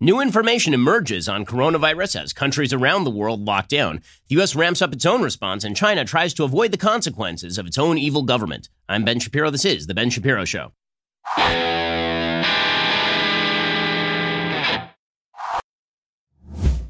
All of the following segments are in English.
New information emerges on coronavirus as countries around the world lock down. The U.S. ramps up its own response, and China tries to avoid the consequences of its own evil government. I'm Ben Shapiro. This is The Ben Shapiro Show.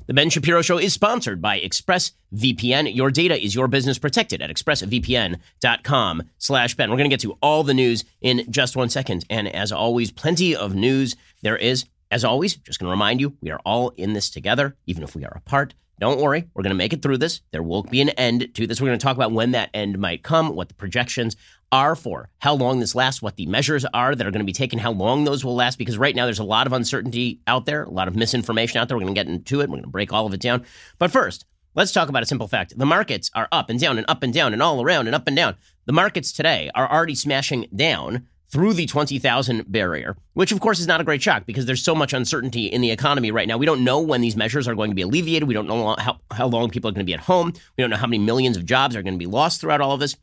The Ben Shapiro Show is sponsored by ExpressVPN. Your data is your business protected at expressvpn.com slash Ben. We're going to get to all the news in just one second. And as always, plenty of news there is as always, just going to remind you, we are all in this together, even if we are apart. Don't worry, we're going to make it through this. There will be an end to this. We're going to talk about when that end might come, what the projections are for, how long this lasts, what the measures are that are going to be taken, how long those will last, because right now there's a lot of uncertainty out there, a lot of misinformation out there. We're going to get into it. We're going to break all of it down. But first, let's talk about a simple fact. The markets are up and down and up and down and all around and up and down. The markets today are already smashing down through the 20,000 barrier, which of course is not a great shock because there's so much uncertainty in the economy right now. We don't know when these measures are going to be alleviated. We don't know how, how long people are going to be at home. We don't know how many millions of jobs are going to be lost throughout all of this.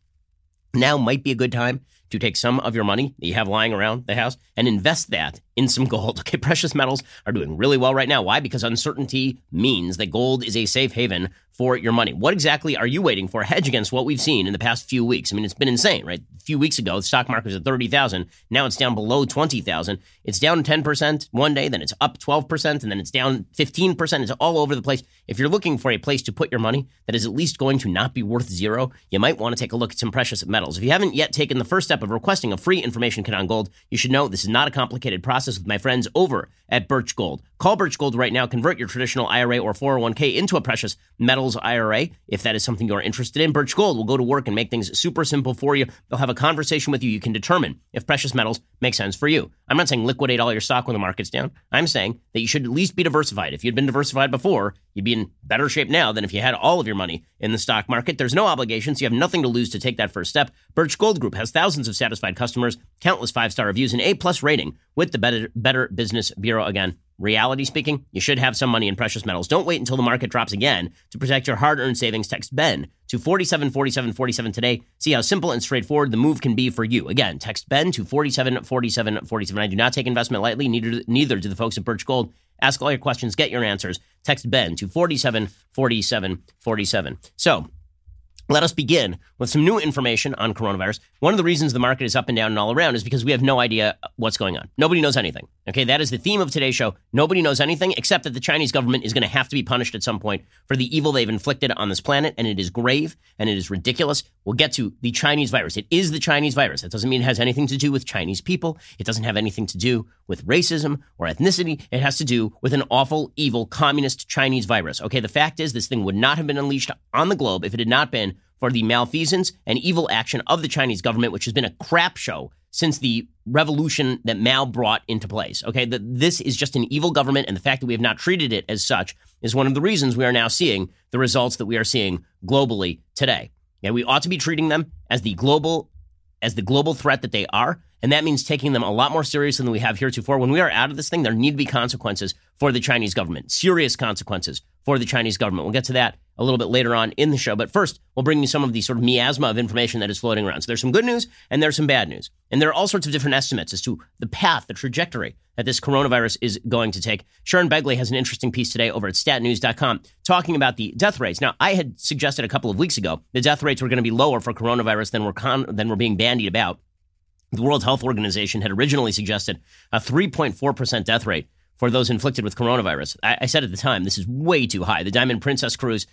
Now might be a good time to take some of your money that you have lying around the house and invest that in some gold. Okay, precious metals are doing really well right now. Why? Because uncertainty means that gold is a safe haven for your money. What exactly are you waiting for? Hedge against what we've seen in the past few weeks. I mean, it's been insane, right? A few weeks ago, the stock market was at 30,000. Now it's down below 20,000. It's down 10% one day, then it's up 12%, and then it's down 15%. It's all over the place. If you're looking for a place to put your money that is at least going to not be worth zero, you might want to take a look at some precious metals. If you haven't yet taken the first step of requesting a free information kit on gold, you should know this is not a complicated process with my friends over at Birch Gold. Call Birch Gold right now. Convert your traditional IRA or 401k into a precious metals IRA. If that is something you're interested in, Birch Gold will go to work and make things super simple for you. They'll have a conversation with you. You can determine if precious metals make sense for you. I'm not saying liquidate all your stock when the market's down. I'm saying that you should at least be diversified. If you'd been diversified before, you'd be in better shape now than if you had all of your money in the stock market. There's no obligations. You have nothing to lose to take that first step. Birch Gold Group has thousands of satisfied customers, countless five star reviews, and A plus rating with the Better, Better Business Bureau. Again, Reality speaking, you should have some money in precious metals. Don't wait until the market drops again to protect your hard earned savings. Text Ben to 474747 today. See how simple and straightforward the move can be for you. Again, text Ben to 474747. I do not take investment lightly, neither, neither do the folks at Birch Gold. Ask all your questions, get your answers. Text Ben to 474747. So, let us begin with some new information on coronavirus. One of the reasons the market is up and down and all around is because we have no idea what's going on. Nobody knows anything. Okay, that is the theme of today's show. Nobody knows anything except that the Chinese government is going to have to be punished at some point for the evil they've inflicted on this planet, and it is grave and it is ridiculous. We'll get to the Chinese virus. It is the Chinese virus. That doesn't mean it has anything to do with Chinese people. It doesn't have anything to do with racism or ethnicity. It has to do with an awful, evil, communist Chinese virus. Okay, the fact is, this thing would not have been unleashed on the globe if it had not been for the malfeasance and evil action of the Chinese government, which has been a crap show since the revolution that Mao brought into place. Okay, that this is just an evil government, and the fact that we have not treated it as such is one of the reasons we are now seeing the results that we are seeing globally today. Yeah, we ought to be treating them as the global as the global threat that they are, and that means taking them a lot more seriously than we have heretofore. When we are out of this thing, there need to be consequences for the Chinese government, serious consequences for the Chinese government. We'll get to that a little bit later on in the show. But first, we'll bring you some of the sort of miasma of information that is floating around. So there's some good news and there's some bad news. And there are all sorts of different estimates as to the path, the trajectory that this coronavirus is going to take. Sharon Begley has an interesting piece today over at statnews.com talking about the death rates. Now, I had suggested a couple of weeks ago the death rates were going to be lower for coronavirus than were, con- than were being bandied about. The World Health Organization had originally suggested a 3.4% death rate for those inflicted with coronavirus. I, I said at the time, this is way too high. The Diamond Princess cruise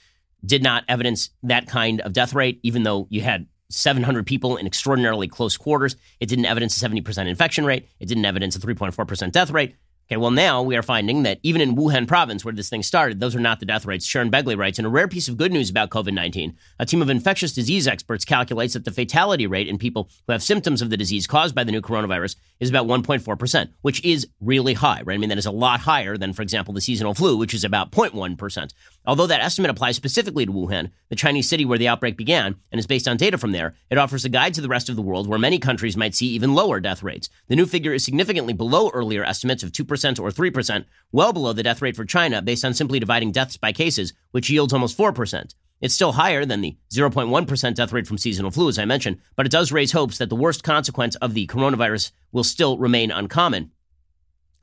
did not evidence that kind of death rate, even though you had 700 people in extraordinarily close quarters. It didn't evidence a 70% infection rate. It didn't evidence a 3.4% death rate. Okay, well, now we are finding that even in Wuhan province, where this thing started, those are not the death rates. Sharon Begley writes In a rare piece of good news about COVID 19, a team of infectious disease experts calculates that the fatality rate in people who have symptoms of the disease caused by the new coronavirus is about 1.4%, which is really high, right? I mean, that is a lot higher than, for example, the seasonal flu, which is about 0.1%. Although that estimate applies specifically to Wuhan, the Chinese city where the outbreak began, and is based on data from there, it offers a guide to the rest of the world where many countries might see even lower death rates. The new figure is significantly below earlier estimates of 2% or 3%, well below the death rate for China based on simply dividing deaths by cases, which yields almost 4%. It's still higher than the 0.1% death rate from seasonal flu, as I mentioned, but it does raise hopes that the worst consequence of the coronavirus will still remain uncommon.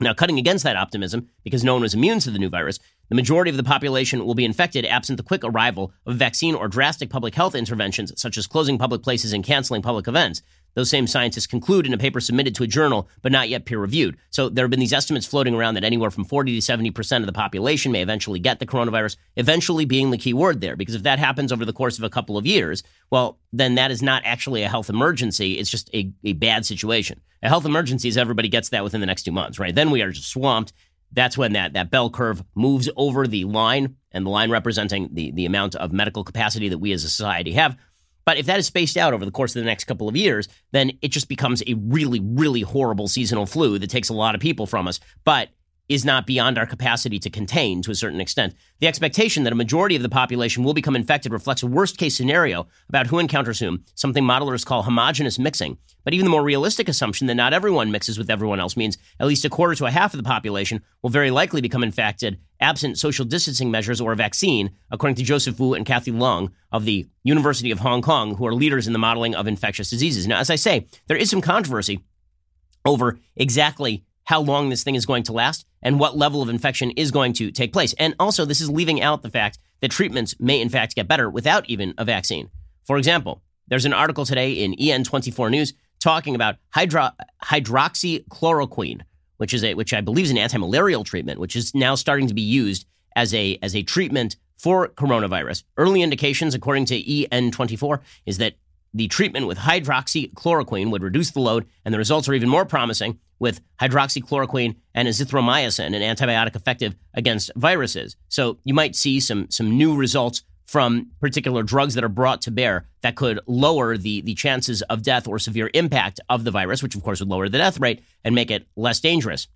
Now, cutting against that optimism, because no one was immune to the new virus, the majority of the population will be infected absent the quick arrival of vaccine or drastic public health interventions, such as closing public places and canceling public events. Those same scientists conclude in a paper submitted to a journal, but not yet peer reviewed. So there have been these estimates floating around that anywhere from 40 to 70% of the population may eventually get the coronavirus, eventually being the key word there. Because if that happens over the course of a couple of years, well, then that is not actually a health emergency. It's just a, a bad situation. A health emergency is everybody gets that within the next two months, right? Then we are just swamped. That's when that, that bell curve moves over the line, and the line representing the, the amount of medical capacity that we as a society have. But if that is spaced out over the course of the next couple of years, then it just becomes a really, really horrible seasonal flu that takes a lot of people from us. But is not beyond our capacity to contain to a certain extent. The expectation that a majority of the population will become infected reflects a worst case scenario about who encounters whom, something modelers call homogenous mixing. But even the more realistic assumption that not everyone mixes with everyone else means at least a quarter to a half of the population will very likely become infected absent social distancing measures or a vaccine, according to Joseph Wu and Kathy Leung of the University of Hong Kong, who are leaders in the modeling of infectious diseases. Now, as I say, there is some controversy over exactly how long this thing is going to last and what level of infection is going to take place. And also, this is leaving out the fact that treatments may, in fact, get better without even a vaccine. For example, there's an article today in EN24 News talking about hydro- hydroxychloroquine, which is a which I believe is an anti-malarial treatment, which is now starting to be used as a as a treatment for coronavirus. Early indications, according to EN24, is that the treatment with hydroxychloroquine would reduce the load, and the results are even more promising with hydroxychloroquine and azithromycin, an antibiotic effective against viruses. So you might see some some new results from particular drugs that are brought to bear that could lower the, the chances of death or severe impact of the virus, which of course would lower the death rate and make it less dangerous.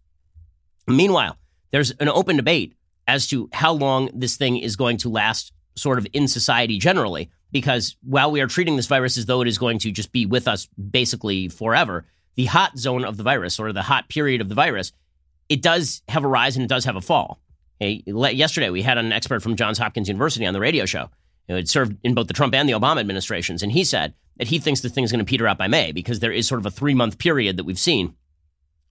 Meanwhile, there's an open debate as to how long this thing is going to last sort of in society generally because while we are treating this virus as though it is going to just be with us basically forever, the hot zone of the virus or the hot period of the virus, it does have a rise and it does have a fall. Hey, yesterday, we had an expert from Johns Hopkins University on the radio show. Know, it served in both the Trump and the Obama administrations, and he said that he thinks the thing is going to peter out by May because there is sort of a three month period that we've seen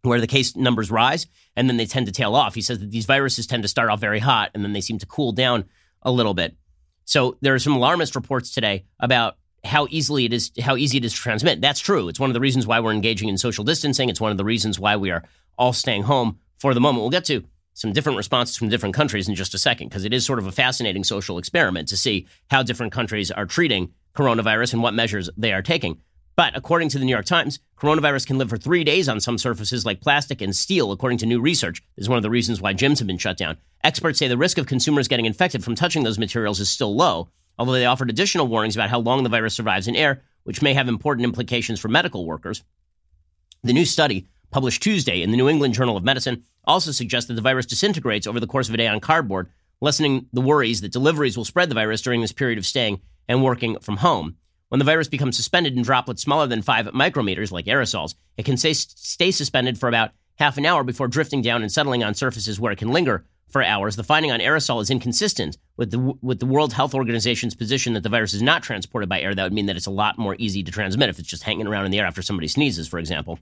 where the case numbers rise and then they tend to tail off. He says that these viruses tend to start off very hot and then they seem to cool down a little bit. So there are some alarmist reports today about how easily it is how easy it is to transmit. That's true. It's one of the reasons why we're engaging in social distancing. It's one of the reasons why we are all staying home for the moment. We'll get to some different responses from different countries in just a second because it is sort of a fascinating social experiment to see how different countries are treating coronavirus and what measures they are taking. But according to the New York Times, coronavirus can live for three days on some surfaces like plastic and steel, according to new research. This is one of the reasons why gyms have been shut down. Experts say the risk of consumers getting infected from touching those materials is still low, although they offered additional warnings about how long the virus survives in air, which may have important implications for medical workers. The new study, published Tuesday in the New England Journal of Medicine, also suggests that the virus disintegrates over the course of a day on cardboard, lessening the worries that deliveries will spread the virus during this period of staying and working from home. When the virus becomes suspended in droplets smaller than 5 micrometers, like aerosols, it can stay, stay suspended for about half an hour before drifting down and settling on surfaces where it can linger for hours, the finding on aerosol is inconsistent with the with the World Health Organization's position that the virus is not transported by air. That would mean that it's a lot more easy to transmit if it's just hanging around in the air after somebody sneezes, for example.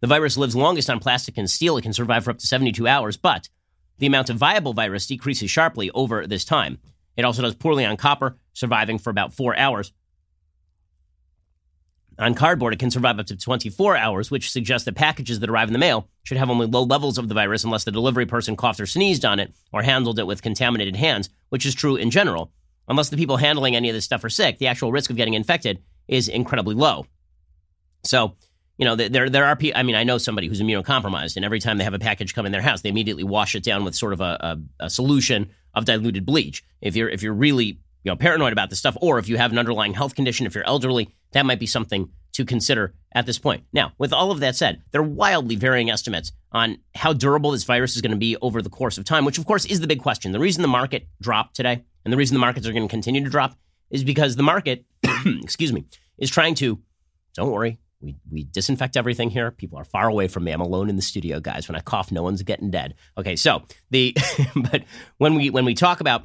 The virus lives longest on plastic and steel. It can survive for up to 72 hours, but the amount of viable virus decreases sharply over this time. It also does poorly on copper, surviving for about four hours. On cardboard, it can survive up to 24 hours, which suggests that packages that arrive in the mail should have only low levels of the virus unless the delivery person coughed or sneezed on it or handled it with contaminated hands, which is true in general. Unless the people handling any of this stuff are sick, the actual risk of getting infected is incredibly low. So, you know, there there are people. I mean, I know somebody who's immunocompromised, and every time they have a package come in their house, they immediately wash it down with sort of a, a, a solution of diluted bleach. If you're if you're really you know paranoid about this stuff, or if you have an underlying health condition, if you're elderly, that might be something to consider at this point. Now, with all of that said, there are wildly varying estimates on how durable this virus is going to be over the course of time, which of course is the big question. The reason the market dropped today, and the reason the markets are going to continue to drop, is because the market, excuse me, is trying to. Don't worry, we, we disinfect everything here. People are far away from me. I'm alone in the studio, guys. When I cough, no one's getting dead. Okay, so the but when we when we talk about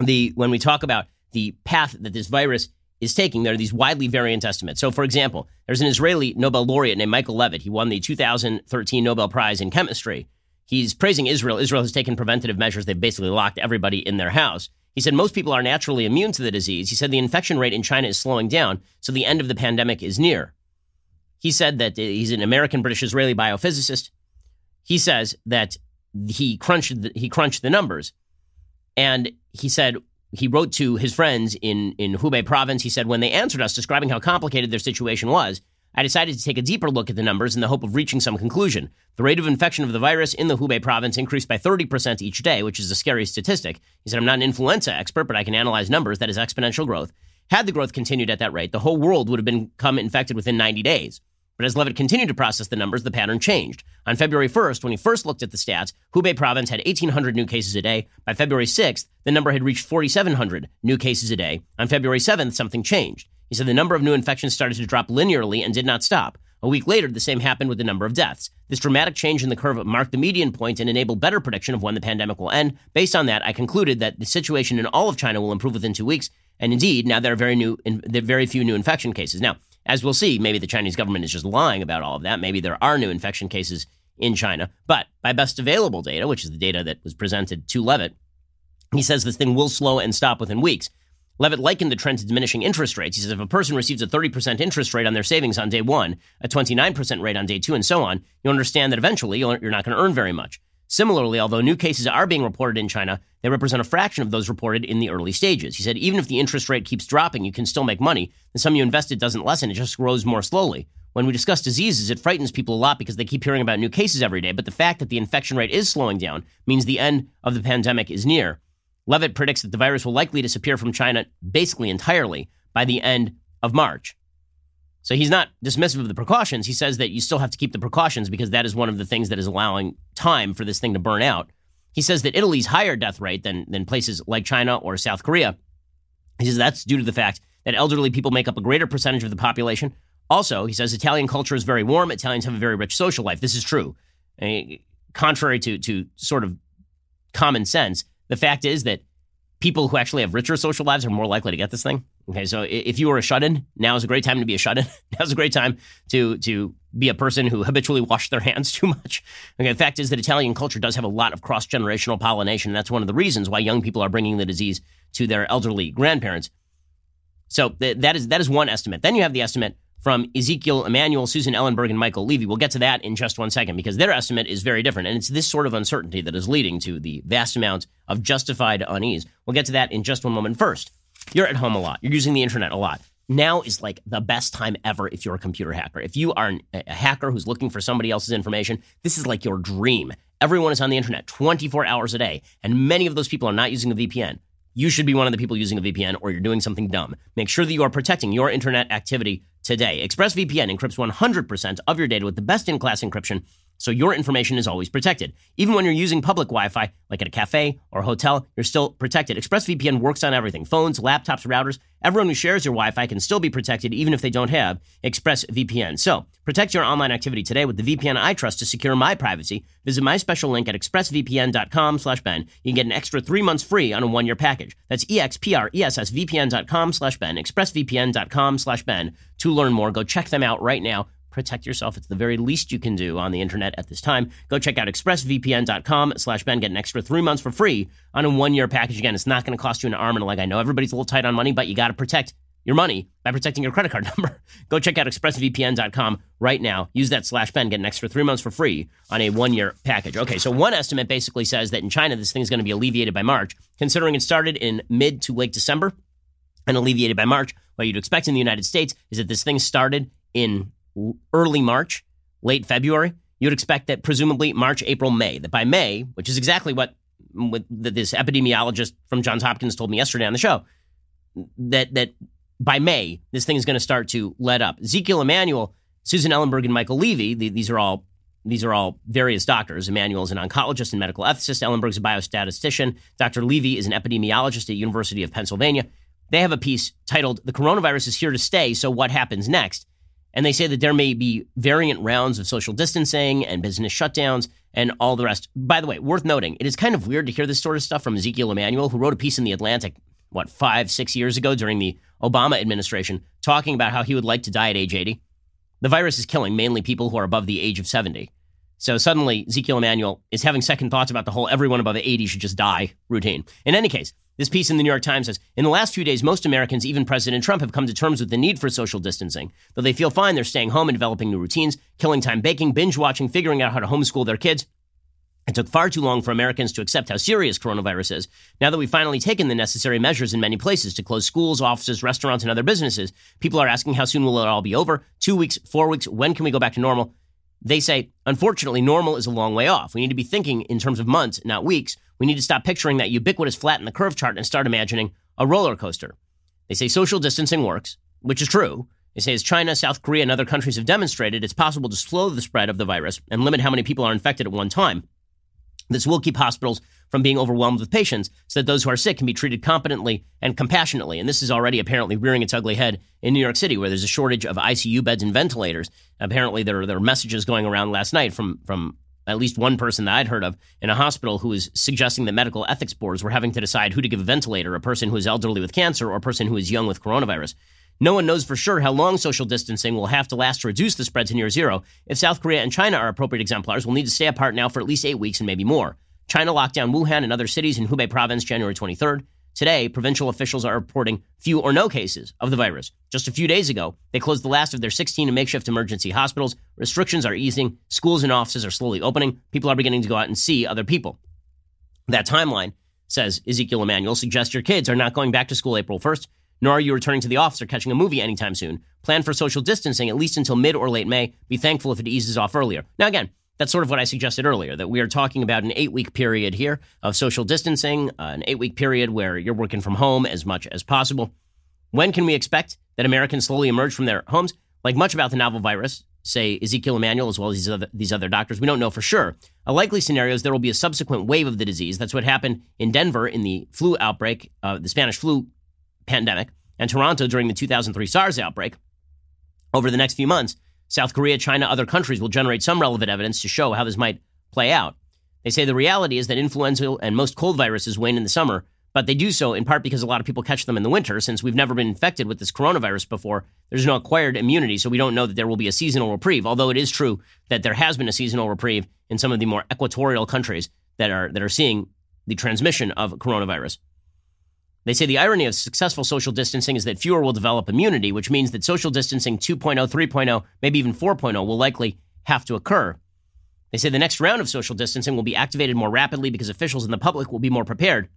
the when we talk about the path that this virus is taking. There are these widely variant estimates. So, for example, there's an Israeli Nobel laureate named Michael Levitt. He won the 2013 Nobel Prize in Chemistry. He's praising Israel. Israel has taken preventative measures. They've basically locked everybody in their house. He said most people are naturally immune to the disease. He said the infection rate in China is slowing down, so the end of the pandemic is near. He said that he's an American British Israeli biophysicist. He says that he crunched the, he crunched the numbers, and he said he wrote to his friends in in Hubei province. He said when they answered us describing how complicated their situation was, I decided to take a deeper look at the numbers in the hope of reaching some conclusion. The rate of infection of the virus in the Hubei province increased by 30% each day, which is a scary statistic. He said, I'm not an influenza expert, but I can analyze numbers. That is exponential growth. Had the growth continued at that rate, the whole world would have become infected within 90 days. But as Levitt continued to process the numbers, the pattern changed. On February 1st, when he first looked at the stats, Hubei province had 1,800 new cases a day. By February 6th, the number had reached 4,700 new cases a day. On February 7th, something changed. He said the number of new infections started to drop linearly and did not stop. A week later, the same happened with the number of deaths. This dramatic change in the curve marked the median point and enabled better prediction of when the pandemic will end. Based on that, I concluded that the situation in all of China will improve within two weeks. And indeed, now there are very new, very few new infection cases. Now, as we'll see, maybe the Chinese government is just lying about all of that. Maybe there are new infection cases in China. But by best available data, which is the data that was presented to Levitt, he says this thing will slow and stop within weeks. Levitt likened the trend to diminishing interest rates. He says if a person receives a 30% interest rate on their savings on day one, a 29% rate on day two, and so on, you understand that eventually you're not going to earn very much. Similarly, although new cases are being reported in China, they represent a fraction of those reported in the early stages. He said even if the interest rate keeps dropping, you can still make money. The sum you invested doesn't lessen, it just grows more slowly. When we discuss diseases, it frightens people a lot because they keep hearing about new cases every day, but the fact that the infection rate is slowing down means the end of the pandemic is near. Levitt predicts that the virus will likely disappear from China basically entirely by the end of March. So he's not dismissive of the precautions. He says that you still have to keep the precautions because that is one of the things that is allowing time for this thing to burn out. He says that Italy's higher death rate than, than places like China or South Korea. He says that's due to the fact that elderly people make up a greater percentage of the population. Also, he says Italian culture is very warm. Italians have a very rich social life. This is true. Eh, contrary to, to sort of common sense, the fact is that people who actually have richer social lives are more likely to get this thing. Okay, so if you were a shut-in, now is a great time to be a shut-in. now is a great time to to be a person who habitually washed their hands too much. Okay, the fact is that Italian culture does have a lot of cross-generational pollination. That's one of the reasons why young people are bringing the disease to their elderly grandparents. So th- that is that is one estimate. Then you have the estimate from Ezekiel Emanuel, Susan Ellenberg, and Michael Levy. We'll get to that in just one second because their estimate is very different. And it's this sort of uncertainty that is leading to the vast amount of justified unease. We'll get to that in just one moment. First, you're at home a lot, you're using the internet a lot. Now is like the best time ever if you're a computer hacker. If you are an, a hacker who's looking for somebody else's information, this is like your dream. Everyone is on the internet 24 hours a day, and many of those people are not using a VPN you should be one of the people using a VPN or you're doing something dumb. Make sure that you are protecting your internet activity today. ExpressVPN encrypts 100% of your data with the best in class encryption so your information is always protected. Even when you're using public Wi Fi, like at a cafe or a hotel, you're still protected. ExpressVPN works on everything phones, laptops, routers. Everyone who shares your Wi Fi can still be protected even if they don't have ExpressVPN. So protect your online activity today with the VPN I trust to secure my privacy. Visit my special link at expressvpn.com slash Ben. You can get an extra three months free on a one year package. That's expressvpn.com slash Ben, expressvpn.com slash Ben. To learn more, go check them out right now protect yourself. It's the very least you can do on the internet at this time. Go check out expressvpn.com slash Ben. Get an extra three months for free on a one-year package. Again, it's not going to cost you an arm and a leg. I know everybody's a little tight on money, but you got to protect your money by protecting your credit card number. Go check out expressvpn.com right now. Use that slash Ben. Get an extra three months for free on a one-year package. Okay, so one estimate basically says that in China, this thing is going to be alleviated by March. Considering it started in mid to late December and alleviated by March, what you'd expect in the United States is that this thing started in early March, late February, you'd expect that presumably March, April, May, that by May, which is exactly what, mm, what this epidemiologist from Johns Hopkins told me yesterday on the show, that that by May, this thing is going to start to let up. Ezekiel Emanuel, Susan Ellenberg, and Michael Levy, the, these are all these are all various doctors. Emanuel is an oncologist and medical ethicist. Ellenberg's a biostatistician. Dr. Levy is an epidemiologist at University of Pennsylvania. They have a piece titled "The Coronavirus is Here to Stay, So What Happens Next?" And they say that there may be variant rounds of social distancing and business shutdowns and all the rest. By the way, worth noting, it is kind of weird to hear this sort of stuff from Ezekiel Emanuel, who wrote a piece in The Atlantic what, five, six years ago during the Obama administration, talking about how he would like to die at age 80. The virus is killing mainly people who are above the age of 70. So suddenly, Ezekiel Emanuel is having second thoughts about the whole everyone above 80 should just die routine. In any case, this piece in the New York Times says In the last few days, most Americans, even President Trump, have come to terms with the need for social distancing. Though they feel fine, they're staying home and developing new routines, killing time baking, binge watching, figuring out how to homeschool their kids. It took far too long for Americans to accept how serious coronavirus is. Now that we've finally taken the necessary measures in many places to close schools, offices, restaurants, and other businesses, people are asking how soon will it all be over? Two weeks, four weeks, when can we go back to normal? They say, unfortunately, normal is a long way off. We need to be thinking in terms of months, not weeks. We need to stop picturing that ubiquitous flat in the curve chart and start imagining a roller coaster. They say social distancing works, which is true. They say as China, South Korea, and other countries have demonstrated, it's possible to slow the spread of the virus and limit how many people are infected at one time. This will keep hospitals from being overwhelmed with patients so that those who are sick can be treated competently and compassionately. And this is already apparently rearing its ugly head in New York City, where there's a shortage of ICU beds and ventilators. Apparently, there are, there are messages going around last night from, from at least one person that I'd heard of in a hospital who was suggesting that medical ethics boards were having to decide who to give a ventilator, a person who is elderly with cancer or a person who is young with coronavirus. No one knows for sure how long social distancing will have to last to reduce the spread to near zero. If South Korea and China are appropriate exemplars, we'll need to stay apart now for at least eight weeks and maybe more. China locked down Wuhan and other cities in Hubei province January 23rd. Today, provincial officials are reporting few or no cases of the virus. Just a few days ago, they closed the last of their 16 makeshift emergency hospitals. Restrictions are easing. Schools and offices are slowly opening. People are beginning to go out and see other people. That timeline, says Ezekiel Emanuel, suggests your kids are not going back to school April 1st nor are you returning to the office or catching a movie anytime soon. Plan for social distancing at least until mid or late May. Be thankful if it eases off earlier. Now, again, that's sort of what I suggested earlier that we are talking about an eight week period here of social distancing, uh, an eight week period where you're working from home as much as possible. When can we expect that Americans slowly emerge from their homes? Like much about the novel virus, say Ezekiel Emanuel as well as these other, these other doctors, we don't know for sure. A likely scenario is there will be a subsequent wave of the disease. That's what happened in Denver in the flu outbreak, uh, the Spanish flu pandemic, and Toronto during the 2003 SARS outbreak. Over the next few months, South Korea, China, other countries will generate some relevant evidence to show how this might play out. They say the reality is that influenza and most cold viruses wane in the summer, but they do so in part because a lot of people catch them in the winter. Since we've never been infected with this coronavirus before, there's no acquired immunity, so we don't know that there will be a seasonal reprieve. Although it is true that there has been a seasonal reprieve in some of the more equatorial countries that are that are seeing the transmission of coronavirus. They say the irony of successful social distancing is that fewer will develop immunity, which means that social distancing 2.0, 3.0, maybe even 4.0 will likely have to occur. They say the next round of social distancing will be activated more rapidly because officials and the public will be more prepared.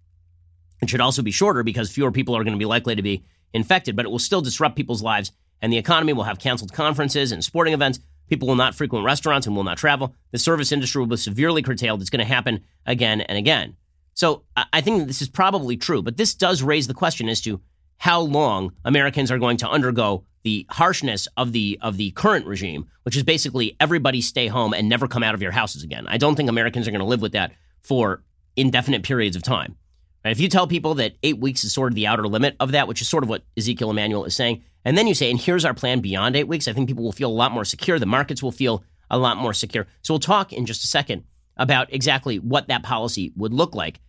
It should also be shorter because fewer people are going to be likely to be infected, but it will still disrupt people's lives and the economy will have canceled conferences and sporting events. People will not frequent restaurants and will not travel. The service industry will be severely curtailed. It's going to happen again and again. So I think this is probably true, but this does raise the question as to how long Americans are going to undergo the harshness of the of the current regime, which is basically everybody stay home and never come out of your houses again. I don't think Americans are going to live with that for indefinite periods of time. Right? If you tell people that eight weeks is sort of the outer limit of that, which is sort of what Ezekiel Emanuel is saying, and then you say, and here's our plan beyond eight weeks, I think people will feel a lot more secure. The markets will feel a lot more secure. So we'll talk in just a second about exactly what that policy would look like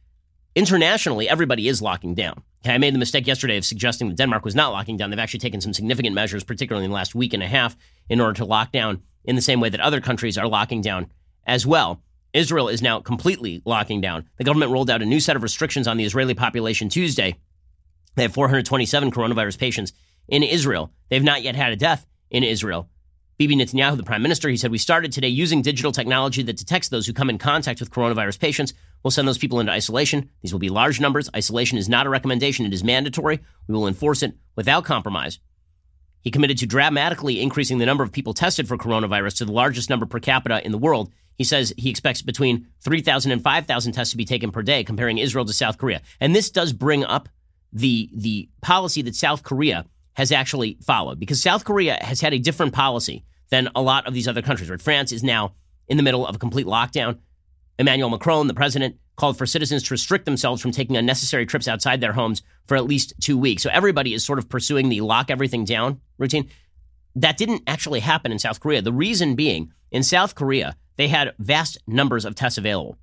internationally, everybody is locking down. I made the mistake yesterday of suggesting that Denmark was not locking down. They've actually taken some significant measures, particularly in the last week and a half, in order to lock down in the same way that other countries are locking down as well. Israel is now completely locking down. The government rolled out a new set of restrictions on the Israeli population Tuesday. They have 427 coronavirus patients in Israel. They've not yet had a death in Israel. Bibi Netanyahu, the prime minister, he said, We started today using digital technology that detects those who come in contact with coronavirus patients. We'll send those people into isolation. These will be large numbers. Isolation is not a recommendation, it is mandatory. We will enforce it without compromise. He committed to dramatically increasing the number of people tested for coronavirus to the largest number per capita in the world. He says he expects between 3,000 and 5,000 tests to be taken per day, comparing Israel to South Korea. And this does bring up the, the policy that South Korea has actually followed, because South Korea has had a different policy than a lot of these other countries. Right? France is now in the middle of a complete lockdown. Emmanuel Macron, the president, called for citizens to restrict themselves from taking unnecessary trips outside their homes for at least two weeks. So everybody is sort of pursuing the lock everything down routine. That didn't actually happen in South Korea. The reason being, in South Korea, they had vast numbers of tests available.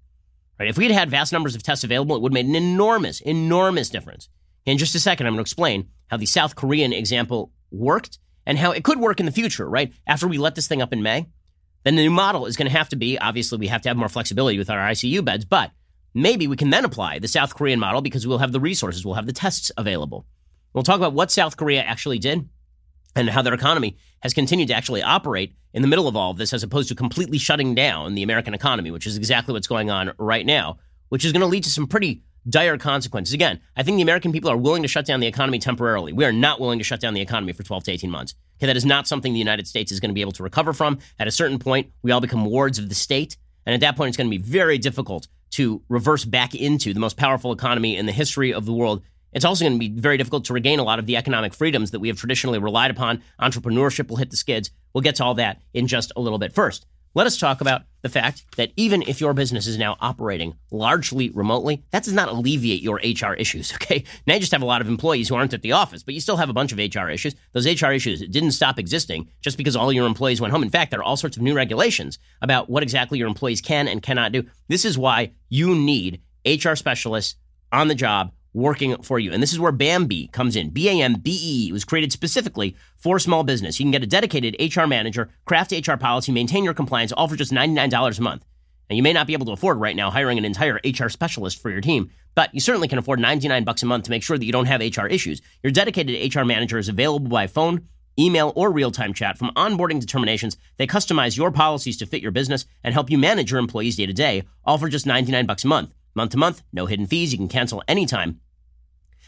Right? If we had had vast numbers of tests available, it would have made an enormous, enormous difference In just a second, I'm going to explain how the South Korean example worked and how it could work in the future, right? After we let this thing up in May, then the new model is going to have to be obviously, we have to have more flexibility with our ICU beds, but maybe we can then apply the South Korean model because we'll have the resources, we'll have the tests available. We'll talk about what South Korea actually did and how their economy has continued to actually operate in the middle of all of this as opposed to completely shutting down the American economy, which is exactly what's going on right now, which is going to lead to some pretty dire consequences. Again, I think the American people are willing to shut down the economy temporarily. We are not willing to shut down the economy for 12 to 18 months. Okay, that is not something the United States is going to be able to recover from. At a certain point, we all become wards of the state. And at that point, it's going to be very difficult to reverse back into the most powerful economy in the history of the world. It's also going to be very difficult to regain a lot of the economic freedoms that we have traditionally relied upon. Entrepreneurship will hit the skids. We'll get to all that in just a little bit. First, let us talk about the fact that even if your business is now operating largely remotely, that does not alleviate your HR issues, okay? Now you just have a lot of employees who aren't at the office, but you still have a bunch of HR issues. Those HR issues didn't stop existing just because all your employees went home. In fact, there are all sorts of new regulations about what exactly your employees can and cannot do. This is why you need HR specialists on the job working for you. And this is where Bambee comes in. B A M B E was created specifically for small business. You can get a dedicated HR manager, craft HR policy, maintain your compliance, all for just $99 a month. And you may not be able to afford right now hiring an entire HR specialist for your team, but you certainly can afford 99 bucks a month to make sure that you don't have HR issues. Your dedicated HR manager is available by phone, email, or real-time chat. From onboarding determinations, they customize your policies to fit your business and help you manage your employees day to day, all for just 99 bucks a month. Month to month, no hidden fees. You can cancel anytime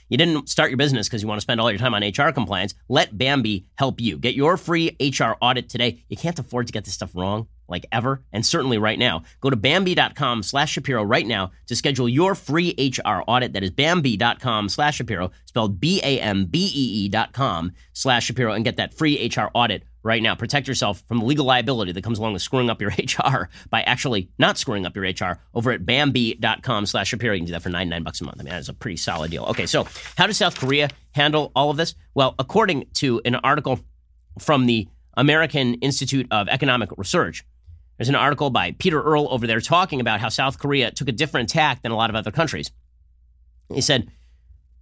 you didn't start your business because you want to spend all your time on HR compliance. Let Bambee help you. Get your free HR audit today. You can't afford to get this stuff wrong like ever, and certainly right now. Go to Bambee.com slash Shapiro right now to schedule your free HR audit. That is Bambee.com slash Shapiro, spelled B-A-M-B-E-E dot com slash Shapiro, and get that free HR audit right now. Protect yourself from the legal liability that comes along with screwing up your HR by actually not screwing up your HR over at Bambee.com slash Shapiro. You can do that for 99 bucks a month. I mean, that's a pretty solid deal. Okay, so how does South Korea handle all of this? Well, according to an article from the American Institute of Economic Research, there's an article by Peter Earle over there talking about how South Korea took a different tack than a lot of other countries. He said,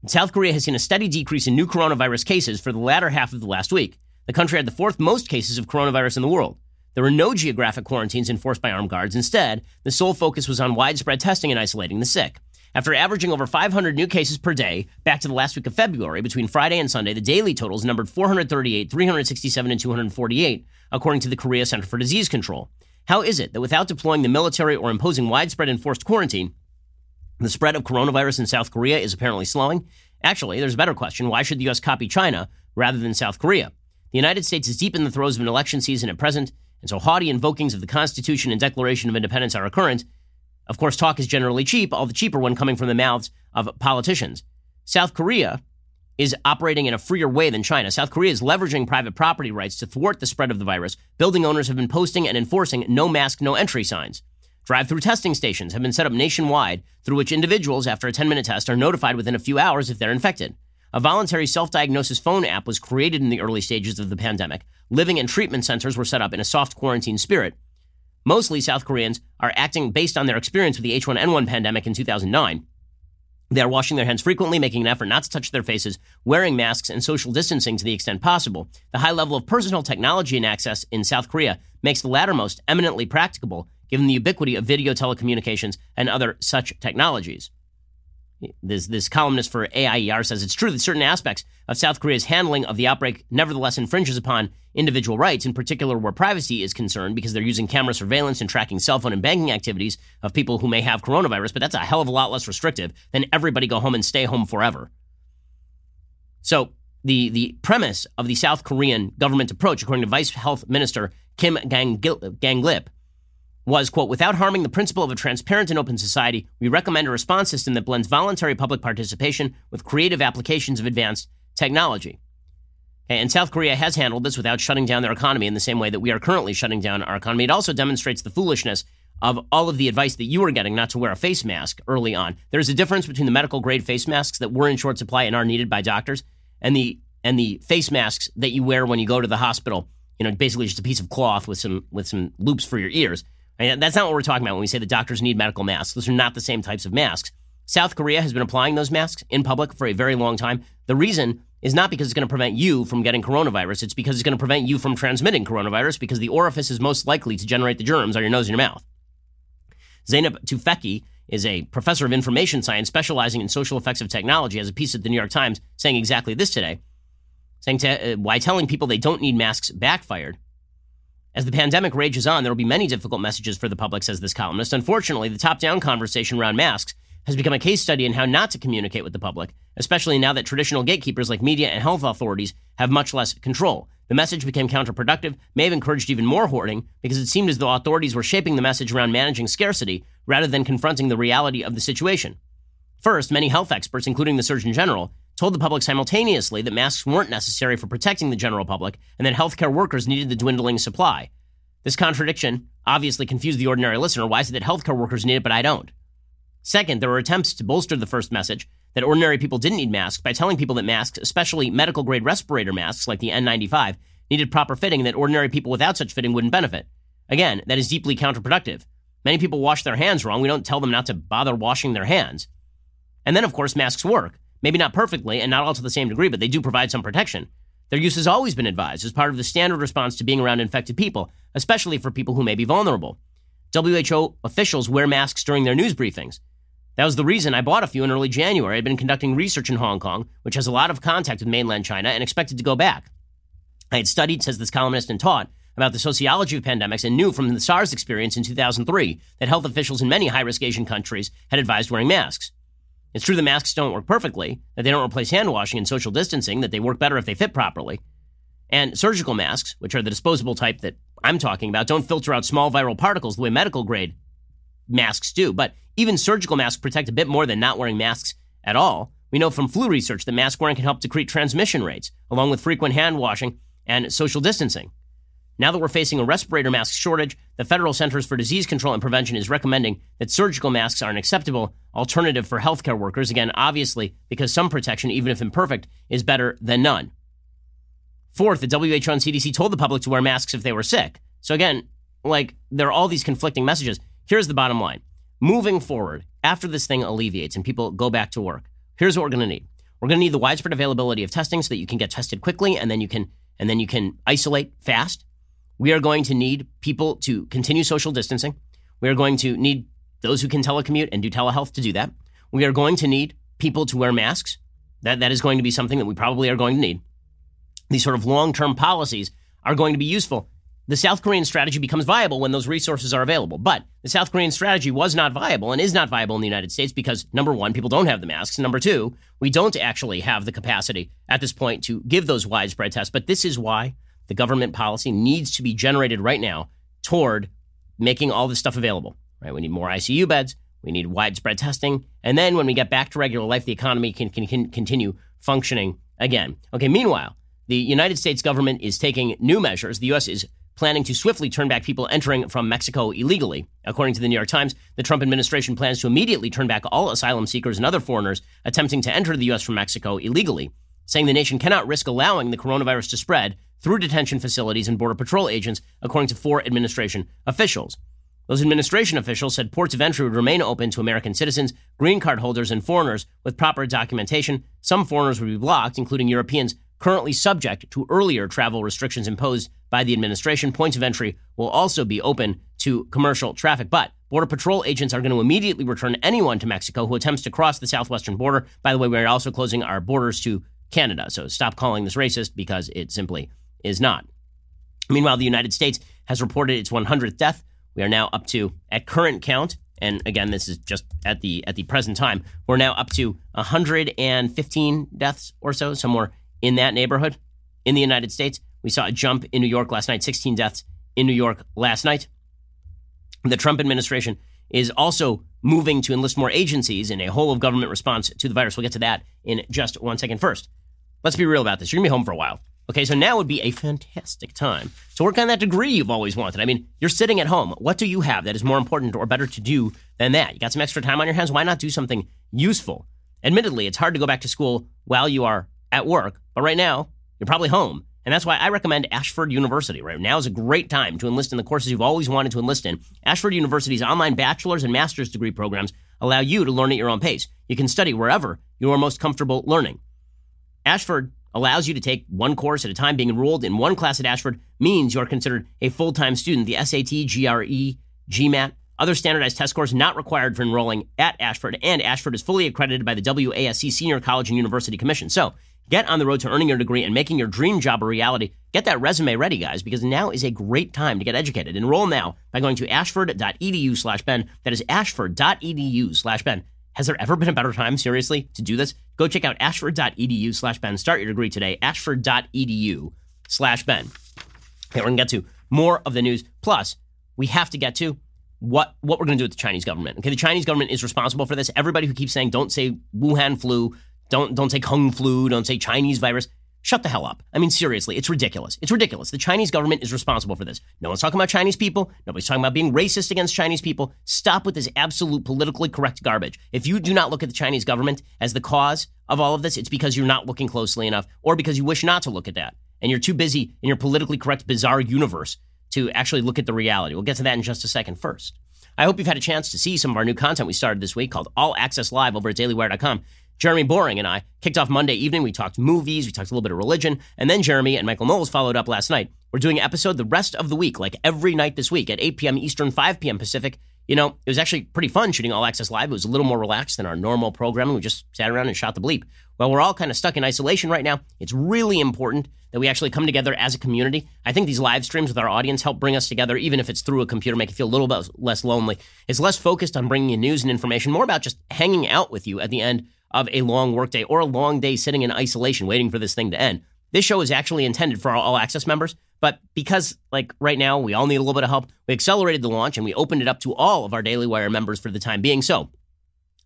South Korea has seen a steady decrease in new coronavirus cases for the latter half of the last week. The country had the fourth most cases of coronavirus in the world. There were no geographic quarantines enforced by armed guards. Instead, the sole focus was on widespread testing and isolating the sick. After averaging over 500 new cases per day back to the last week of February, between Friday and Sunday, the daily totals numbered 438, 367, and 248, according to the Korea Center for Disease Control. How is it that without deploying the military or imposing widespread enforced quarantine, the spread of coronavirus in South Korea is apparently slowing? Actually, there's a better question. Why should the U.S. copy China rather than South Korea? The United States is deep in the throes of an election season at present, and so haughty invokings of the Constitution and Declaration of Independence are occurrent. Of course, talk is generally cheap, all the cheaper when coming from the mouths of politicians. South Korea is operating in a freer way than China. South Korea is leveraging private property rights to thwart the spread of the virus. Building owners have been posting and enforcing no mask, no entry signs. Drive through testing stations have been set up nationwide through which individuals, after a 10 minute test, are notified within a few hours if they're infected. A voluntary self diagnosis phone app was created in the early stages of the pandemic. Living and treatment centers were set up in a soft quarantine spirit. Mostly South Koreans are acting based on their experience with the H1N1 pandemic in 2009. They are washing their hands frequently, making an effort not to touch their faces, wearing masks, and social distancing to the extent possible. The high level of personal technology and access in South Korea makes the lattermost eminently practicable, given the ubiquity of video telecommunications and other such technologies. This, this columnist for AIER says it's true that certain aspects of South Korea's handling of the outbreak nevertheless infringes upon individual rights, in particular where privacy is concerned, because they're using camera surveillance and tracking cell phone and banking activities of people who may have coronavirus, but that's a hell of a lot less restrictive than everybody go home and stay home forever. So, the, the premise of the South Korean government approach, according to Vice Health Minister Kim Gang-lip, was, quote, without harming the principle of a transparent and open society, we recommend a response system that blends voluntary public participation with creative applications of advanced technology. And South Korea has handled this without shutting down their economy in the same way that we are currently shutting down our economy. It also demonstrates the foolishness of all of the advice that you were getting not to wear a face mask early on. There's a difference between the medical grade face masks that were in short supply and are needed by doctors and the and the face masks that you wear when you go to the hospital. You know, basically just a piece of cloth with some with some loops for your ears. That's not what we're talking about when we say that doctors need medical masks. Those are not the same types of masks. South Korea has been applying those masks in public for a very long time. The reason is not because it's going to prevent you from getting coronavirus. It's because it's going to prevent you from transmitting coronavirus because the orifice is most likely to generate the germs are your nose and your mouth. Zeynep Tufekci is a professor of information science specializing in social effects of technology, has a piece at the New York Times saying exactly this today, saying to, uh, why telling people they don't need masks backfired. As the pandemic rages on, there will be many difficult messages for the public, says this columnist. Unfortunately, the top down conversation around masks has become a case study in how not to communicate with the public, especially now that traditional gatekeepers like media and health authorities have much less control. The message became counterproductive, may have encouraged even more hoarding, because it seemed as though authorities were shaping the message around managing scarcity rather than confronting the reality of the situation. First, many health experts, including the Surgeon General, told the public simultaneously that masks weren't necessary for protecting the general public and that healthcare workers needed the dwindling supply. This contradiction obviously confused the ordinary listener. Why is it that healthcare workers need it, but I don't? Second, there were attempts to bolster the first message that ordinary people didn't need masks by telling people that masks, especially medical grade respirator masks like the N95, needed proper fitting and that ordinary people without such fitting wouldn't benefit. Again, that is deeply counterproductive. Many people wash their hands wrong. We don't tell them not to bother washing their hands. And then, of course, masks work. Maybe not perfectly and not all to the same degree, but they do provide some protection. Their use has always been advised as part of the standard response to being around infected people, especially for people who may be vulnerable. WHO officials wear masks during their news briefings. That was the reason I bought a few in early January. I'd been conducting research in Hong Kong, which has a lot of contact with mainland China, and expected to go back. I had studied, says this columnist, and taught about the sociology of pandemics and knew from the SARS experience in 2003 that health officials in many high risk Asian countries had advised wearing masks. It's true the masks don't work perfectly, that they don't replace hand washing and social distancing, that they work better if they fit properly. And surgical masks, which are the disposable type that I'm talking about, don't filter out small viral particles the way medical grade masks do. But even surgical masks protect a bit more than not wearing masks at all. We know from flu research that mask wearing can help decrease transmission rates, along with frequent hand washing and social distancing. Now that we're facing a respirator mask shortage, the Federal Centers for Disease Control and Prevention is recommending that surgical masks are an acceptable alternative for healthcare workers. Again, obviously, because some protection, even if imperfect, is better than none. Fourth, the WHO and CDC told the public to wear masks if they were sick. So again, like, there are all these conflicting messages. Here's the bottom line. Moving forward, after this thing alleviates and people go back to work, here's what we're going to need. We're going to need the widespread availability of testing so that you can get tested quickly and then you can and then you can isolate fast. We are going to need people to continue social distancing. We are going to need those who can telecommute and do telehealth to do that. We are going to need people to wear masks. That, that is going to be something that we probably are going to need. These sort of long term policies are going to be useful. The South Korean strategy becomes viable when those resources are available. But the South Korean strategy was not viable and is not viable in the United States because, number one, people don't have the masks. Number two, we don't actually have the capacity at this point to give those widespread tests. But this is why the government policy needs to be generated right now toward making all this stuff available. Right? We need more ICU beds. We need widespread testing. And then when we get back to regular life, the economy can, can, can continue functioning again. Okay, meanwhile, the United States government is taking new measures. The U.S. is planning to swiftly turn back people entering from Mexico illegally. According to the New York Times, the Trump administration plans to immediately turn back all asylum seekers and other foreigners attempting to enter the U.S. from Mexico illegally, saying the nation cannot risk allowing the coronavirus to spread through detention facilities and Border Patrol agents, according to four administration officials. Those administration officials said ports of entry would remain open to American citizens, green card holders, and foreigners with proper documentation. Some foreigners would be blocked, including Europeans currently subject to earlier travel restrictions imposed by the administration. Points of entry will also be open to commercial traffic, but Border Patrol agents are going to immediately return anyone to Mexico who attempts to cross the southwestern border. By the way, we are also closing our borders to Canada, so stop calling this racist because it simply is not. Meanwhile, the United States has reported its 100th death. We are now up to, at current count, and again, this is just at the at the present time, we're now up to 115 deaths or so, somewhere in that neighborhood in the United States. We saw a jump in New York last night, 16 deaths in New York last night. The Trump administration is also moving to enlist more agencies in a whole of government response to the virus. We'll get to that in just one second. First, let's be real about this. You're going to be home for a while. Okay, so now would be a fantastic time to work on that degree you've always wanted. I mean, you're sitting at home. What do you have that is more important or better to do than that? You got some extra time on your hands. Why not do something useful? Admittedly, it's hard to go back to school while you are at work, but right now, you're probably home. And that's why I recommend Ashford University. Right now is a great time to enlist in the courses you've always wanted to enlist in. Ashford University's online bachelor's and master's degree programs allow you to learn at your own pace. You can study wherever you are most comfortable learning. Ashford allows you to take one course at a time. Being enrolled in one class at Ashford means you're considered a full time student. The SAT, GRE, GMAT, other standardized test scores not required for enrolling at Ashford, and Ashford is fully accredited by the WASC Senior College and University Commission. So get on the road to earning your degree and making your dream job a reality. Get that resume ready, guys, because now is a great time to get educated. Enroll now by going to ashford.edu slash Ben. That is ashford.edu slash Ben. Has there ever been a better time, seriously, to do this? Go check out ashford.edu slash Ben. Start your degree today. Ashford.edu slash Ben. Okay, we're going to get to more of the news. Plus, we have to get to what what we're going to do with the Chinese government. Okay, the Chinese government is responsible for this. Everybody who keeps saying don't say Wuhan flu, don't don't say Kung flu, don't say Chinese virus. Shut the hell up. I mean, seriously, it's ridiculous. It's ridiculous. The Chinese government is responsible for this. No one's talking about Chinese people. Nobody's talking about being racist against Chinese people. Stop with this absolute politically correct garbage. If you do not look at the Chinese government as the cause of all of this, it's because you're not looking closely enough or because you wish not to look at that. And you're too busy in your politically correct, bizarre universe to actually look at the reality. We'll get to that in just a second first. I hope you've had a chance to see some of our new content we started this week called All Access Live over at dailywire.com. Jeremy Boring and I kicked off Monday evening. We talked movies, we talked a little bit of religion, and then Jeremy and Michael Knowles followed up last night. We're doing an episode the rest of the week, like every night this week at 8 p.m. Eastern, 5 p.m. Pacific. You know, it was actually pretty fun shooting All Access Live. It was a little more relaxed than our normal programming. We just sat around and shot the bleep. Well, we're all kind of stuck in isolation right now. It's really important that we actually come together as a community. I think these live streams with our audience help bring us together, even if it's through a computer, make it feel a little bit less lonely. It's less focused on bringing you news and information, more about just hanging out with you at the end of a long workday or a long day sitting in isolation waiting for this thing to end. This show is actually intended for our all access members, but because like right now we all need a little bit of help, we accelerated the launch and we opened it up to all of our Daily Wire members for the time being. So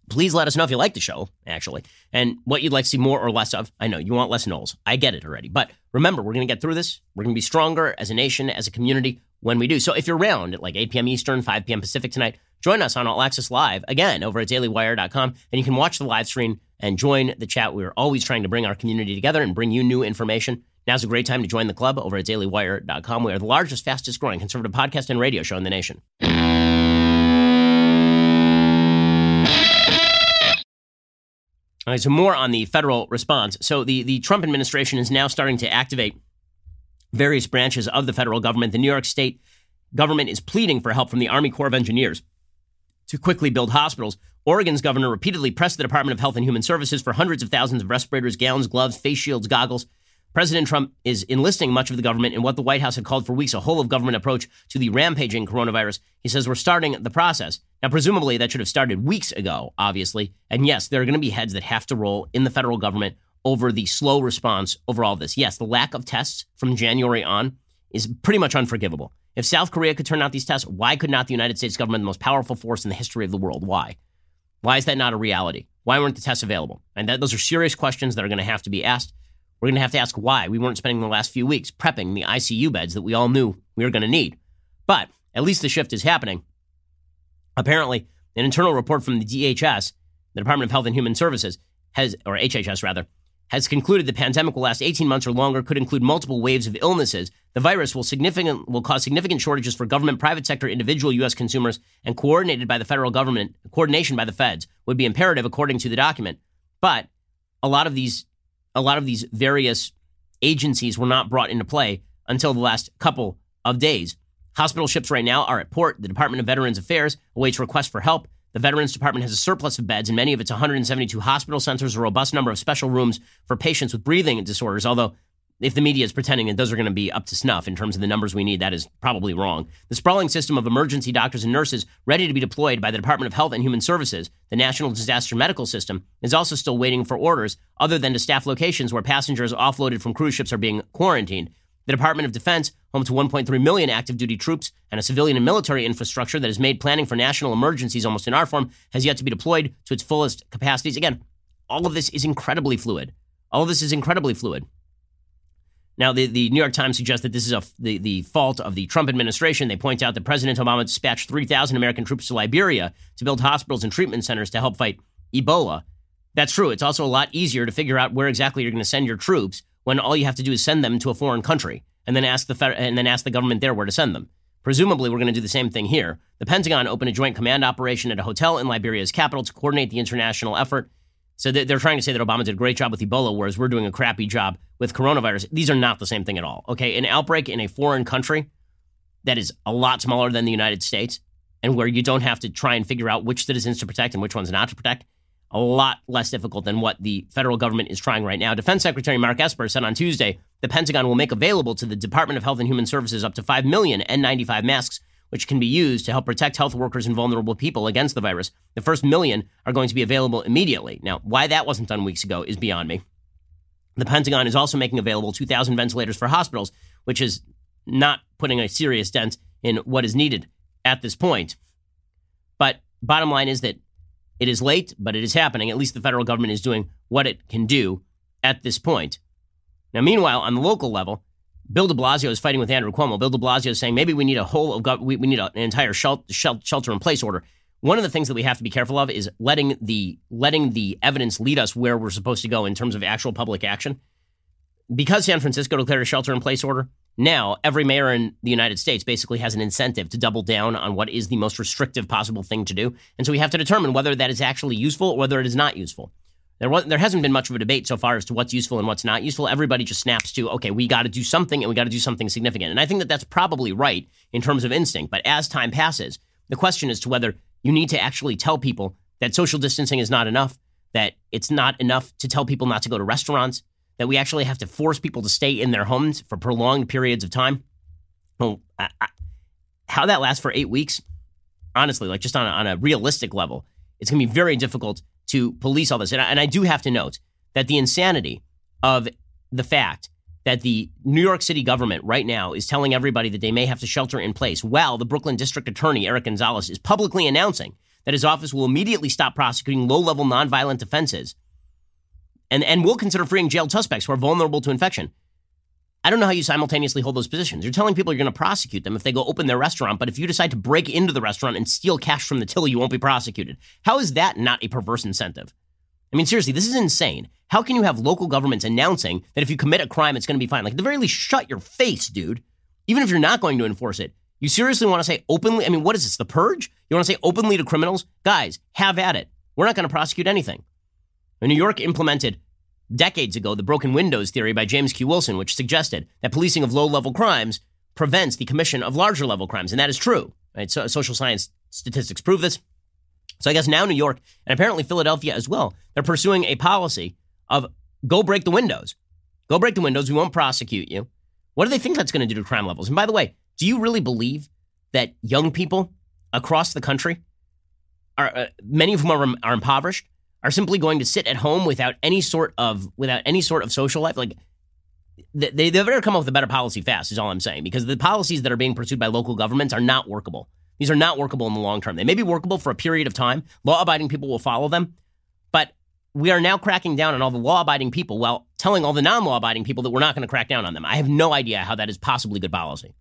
please let us know if you like the show, actually, and what you'd like to see more or less of. I know you want less Knowles. I get it already. But remember, we're going to get through this. We're going to be stronger as a nation, as a community when we do. So if you're around at like 8 p.m. Eastern, 5 p.m. Pacific tonight, join us on All Access Live again over at dailywire.com. And you can watch the live stream and join the chat. We're always trying to bring our community together and bring you new information. Now's a great time to join the club over at dailywire.com. We are the largest, fastest growing conservative podcast and radio show in the nation. All right, so more on the federal response. So the, the Trump administration is now starting to activate various branches of the federal government. The New York State government is pleading for help from the Army Corps of Engineers to quickly build hospitals. Oregon's governor repeatedly pressed the Department of Health and Human Services for hundreds of thousands of respirators, gowns, gloves, face shields, goggles. President Trump is enlisting much of the government in what the White House had called for weeks a whole of government approach to the rampaging coronavirus. He says we're starting the process. Now, presumably, that should have started weeks ago, obviously. And yes, there are going to be heads that have to roll in the federal government over the slow response over all this. Yes, the lack of tests from January on is pretty much unforgivable. If South Korea could turn out these tests, why could not the United States government, the most powerful force in the history of the world? Why? Why is that not a reality? Why weren't the tests available? And that, those are serious questions that are going to have to be asked. We're going to have to ask why we weren't spending the last few weeks prepping the ICU beds that we all knew we were going to need. But at least the shift is happening. Apparently, an internal report from the DHS, the Department of Health and Human Services, has, or HHS rather, has concluded the pandemic will last 18 months or longer, could include multiple waves of illnesses. The virus will significant will cause significant shortages for government, private sector, individual U.S. consumers, and coordinated by the federal government. Coordination by the feds would be imperative, according to the document. But a lot of these, a lot of these various agencies were not brought into play until the last couple of days. Hospital ships right now are at port. The Department of Veterans Affairs awaits requests for help. The Veterans Department has a surplus of beds in many of its 172 hospital centers, a robust number of special rooms for patients with breathing disorders, although if the media is pretending that those are going to be up to snuff in terms of the numbers we need, that is probably wrong. The sprawling system of emergency doctors and nurses ready to be deployed by the Department of Health and Human Services, the National Disaster Medical System, is also still waiting for orders other than to staff locations where passengers offloaded from cruise ships are being quarantined. The Department of Defense, home to 1.3 million active duty troops and a civilian and military infrastructure that has made planning for national emergencies almost in our form, has yet to be deployed to its fullest capacities. Again, all of this is incredibly fluid. All of this is incredibly fluid. Now, the, the New York Times suggests that this is a, the, the fault of the Trump administration. They point out that President Obama dispatched 3,000 American troops to Liberia to build hospitals and treatment centers to help fight Ebola. That's true. It's also a lot easier to figure out where exactly you're going to send your troops when all you have to do is send them to a foreign country and then ask the fed- and then ask the government there where to send them. Presumably, we're going to do the same thing here. The Pentagon opened a joint command operation at a hotel in Liberia's capital to coordinate the international effort. So they're trying to say that Obama did a great job with Ebola, whereas we're doing a crappy job with coronavirus. These are not the same thing at all. Okay, an outbreak in a foreign country that is a lot smaller than the United States, and where you don't have to try and figure out which citizens to protect and which ones not to protect, a lot less difficult than what the federal government is trying right now. Defense Secretary Mark Esper said on Tuesday the Pentagon will make available to the Department of Health and Human Services up to 5 million N95 masks which can be used to help protect health workers and vulnerable people against the virus. The first million are going to be available immediately. Now, why that wasn't done weeks ago is beyond me. The Pentagon is also making available 2,000 ventilators for hospitals, which is not putting a serious dent in what is needed at this point. But bottom line is that it is late, but it is happening. At least the federal government is doing what it can do at this point. Now, meanwhile, on the local level, Bill de Blasio is fighting with Andrew Cuomo. Bill de Blasio is saying maybe we need a whole of we, we need an entire shelter in place order. One of the things that we have to be careful of is letting the letting the evidence lead us where we're supposed to go in terms of actual public action. Because San Francisco declared a shelter in place order, now every mayor in the United States basically has an incentive to double down on what is the most restrictive possible thing to do. And so we have to determine whether that is actually useful or whether it is not useful. There, was, there hasn't been much of a debate so far as to what's useful and what's not useful. Everybody just snaps to, okay, we got to do something and we got to do something significant. And I think that that's probably right in terms of instinct. But as time passes, the question is to whether you need to actually tell people that social distancing is not enough, that it's not enough to tell people not to go to restaurants, that we actually have to force people to stay in their homes for prolonged periods of time. Well, I, I, how that lasts for eight weeks, honestly, like just on a, on a realistic level, it's going to be very difficult to police all this. And I, and I do have to note that the insanity of the fact that the New York City government right now is telling everybody that they may have to shelter in place while the Brooklyn District Attorney, Eric Gonzalez, is publicly announcing that his office will immediately stop prosecuting low level nonviolent offenses and, and will consider freeing jailed suspects who are vulnerable to infection. I don't know how you simultaneously hold those positions. You're telling people you're going to prosecute them if they go open their restaurant, but if you decide to break into the restaurant and steal cash from the till, you won't be prosecuted. How is that not a perverse incentive? I mean, seriously, this is insane. How can you have local governments announcing that if you commit a crime, it's going to be fine? Like, at the very least, shut your face, dude. Even if you're not going to enforce it, you seriously want to say openly? I mean, what is this, the purge? You want to say openly to criminals? Guys, have at it. We're not going to prosecute anything. New York implemented decades ago the broken windows theory by James Q. Wilson, which suggested that policing of low level crimes prevents the commission of larger level crimes. And that is true. Right? So, social science statistics prove this. So I guess now New York and apparently Philadelphia as well, they're pursuing a policy of go break the windows. Go break the windows. We won't prosecute you. What do they think that's going to do to crime levels? And by the way, do you really believe that young people across the country are uh, many of whom are, are impoverished are simply going to sit at home without any sort of without any sort of social life. Like they, they better come up with a better policy fast is all i'm saying because the policies that are being pursued by local governments are not workable. These are not workable in the long term. They may be workable for a period of time. Law-abiding people will follow them. But we are now cracking down on all the law-abiding people while telling all the non-law-abiding people that we're not going to crack down on them. I have no idea how that is possibly good policy.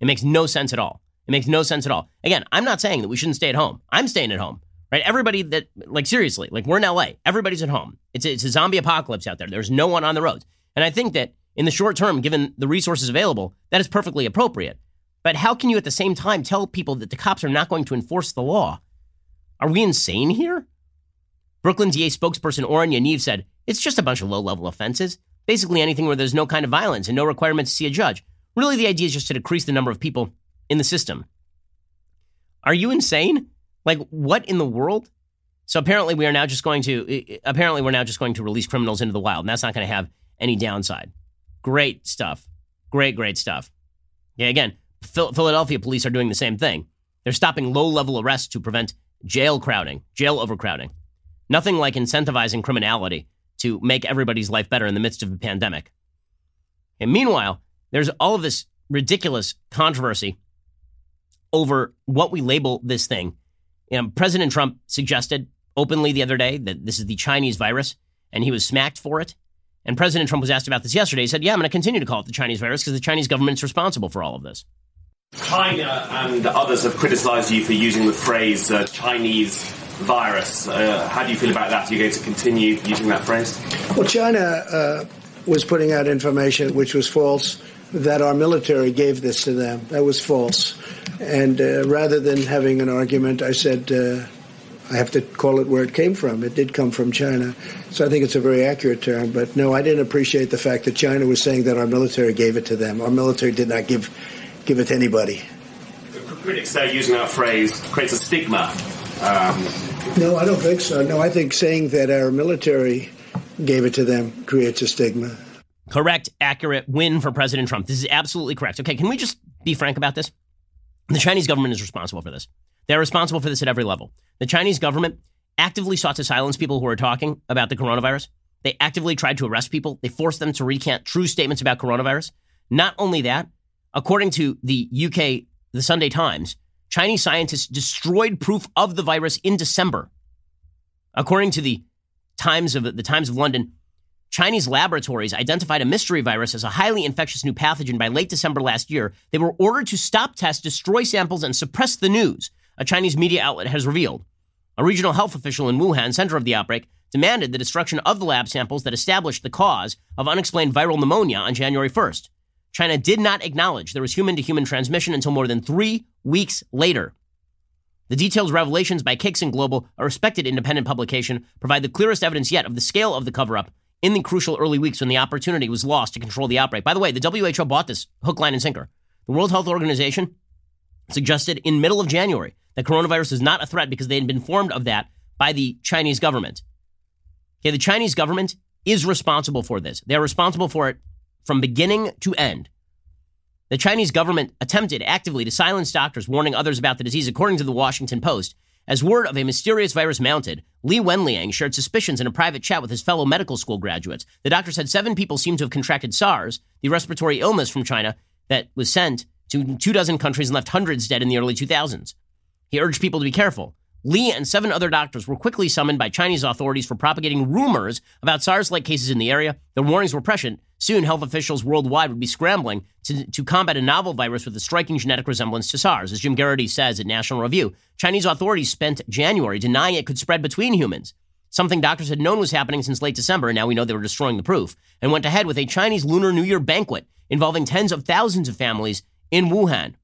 It makes no sense at all. It makes no sense at all. Again i'm not saying that we shouldn't stay at home. I'm staying at home right? Everybody that, like, seriously, like, we're in LA. Everybody's at home. It's a, it's a zombie apocalypse out there. There's no one on the roads. And I think that in the short term, given the resources available, that is perfectly appropriate. But how can you at the same time tell people that the cops are not going to enforce the law? Are we insane here? Brooklyn DA spokesperson Oren Yaniv said, it's just a bunch of low level offenses. Basically, anything where there's no kind of violence and no requirement to see a judge. Really, the idea is just to decrease the number of people in the system. Are you insane? Like, what in the world? So apparently, we are now just going to apparently we're now just going to release criminals into the wild, and that's not going to have any downside. Great stuff. Great, great stuff. Yeah, again, Philadelphia police are doing the same thing. They're stopping low level arrests to prevent jail crowding, jail overcrowding. Nothing like incentivizing criminality to make everybody's life better in the midst of a pandemic. And meanwhile, there's all of this ridiculous controversy over what we label this thing you know, President Trump suggested openly the other day that this is the Chinese virus, and he was smacked for it. And President Trump was asked about this yesterday. He said, Yeah, I'm going to continue to call it the Chinese virus because the Chinese government's responsible for all of this. China and others have criticized you for using the phrase uh, Chinese virus. Uh, how do you feel about that? Are you going to continue using that phrase? Well, China uh, was putting out information which was false that our military gave this to them. That was false. And uh, rather than having an argument, I said, uh, I have to call it where it came from. It did come from China. So I think it's a very accurate term. But no, I didn't appreciate the fact that China was saying that our military gave it to them. Our military did not give, give it to anybody. Critics say using that phrase creates a stigma. Um, no, I don't think so. No, I think saying that our military gave it to them creates a stigma. Correct, accurate win for President Trump. This is absolutely correct. Okay, can we just be frank about this? The Chinese government is responsible for this. They're responsible for this at every level. The Chinese government actively sought to silence people who were talking about the coronavirus. They actively tried to arrest people. They forced them to recant true statements about coronavirus. Not only that, according to the UK, the Sunday Times, Chinese scientists destroyed proof of the virus in December. According to the Times of the Times of London, Chinese laboratories identified a mystery virus as a highly infectious new pathogen by late December last year. They were ordered to stop tests, destroy samples, and suppress the news, a Chinese media outlet has revealed. A regional health official in Wuhan, center of the outbreak, demanded the destruction of the lab samples that established the cause of unexplained viral pneumonia on January 1st. China did not acknowledge there was human to human transmission until more than three weeks later. The detailed revelations by Caixin Global, a respected independent publication, provide the clearest evidence yet of the scale of the cover up in the crucial early weeks when the opportunity was lost to control the outbreak. By the way, the WHO bought this hook, line, and sinker. The World Health Organization suggested in middle of January that coronavirus is not a threat because they had been informed of that by the Chinese government. Okay, the Chinese government is responsible for this. They are responsible for it from beginning to end. The Chinese government attempted actively to silence doctors warning others about the disease, according to the Washington Post. As word of a mysterious virus mounted, Li Wenliang shared suspicions in a private chat with his fellow medical school graduates. The doctor said seven people seemed to have contracted SARS, the respiratory illness from China that was sent to two dozen countries and left hundreds dead in the early 2000s. He urged people to be careful. Li and seven other doctors were quickly summoned by Chinese authorities for propagating rumors about SARS like cases in the area. The warnings were prescient. Soon, health officials worldwide would be scrambling to, to combat a novel virus with a striking genetic resemblance to SARS. As Jim Geraghty says at National Review, Chinese authorities spent January denying it could spread between humans, something doctors had known was happening since late December, and now we know they were destroying the proof, and went ahead with a Chinese Lunar New Year banquet involving tens of thousands of families in Wuhan.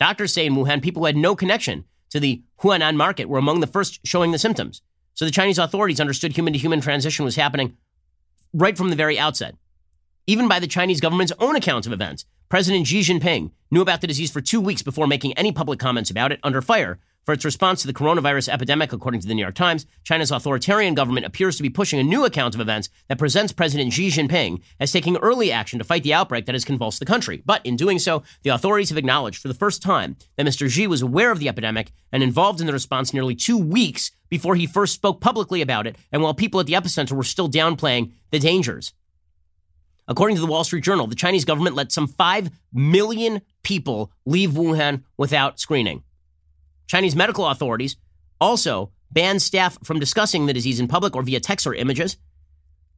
Doctors say in Wuhan, people who had no connection to the Huanan market were among the first showing the symptoms. So the Chinese authorities understood human to human transition was happening right from the very outset. Even by the Chinese government's own accounts of events, President Xi Jinping knew about the disease for two weeks before making any public comments about it under fire for its response to the coronavirus epidemic, according to the New York Times, China's authoritarian government appears to be pushing a new account of events that presents President Xi Jinping as taking early action to fight the outbreak that has convulsed the country. But in doing so, the authorities have acknowledged for the first time that Mr. Xi was aware of the epidemic and involved in the response nearly two weeks before he first spoke publicly about it, and while people at the epicenter were still downplaying the dangers. According to the Wall Street Journal, the Chinese government let some 5 million people leave Wuhan without screening. Chinese medical authorities also banned staff from discussing the disease in public or via text or images.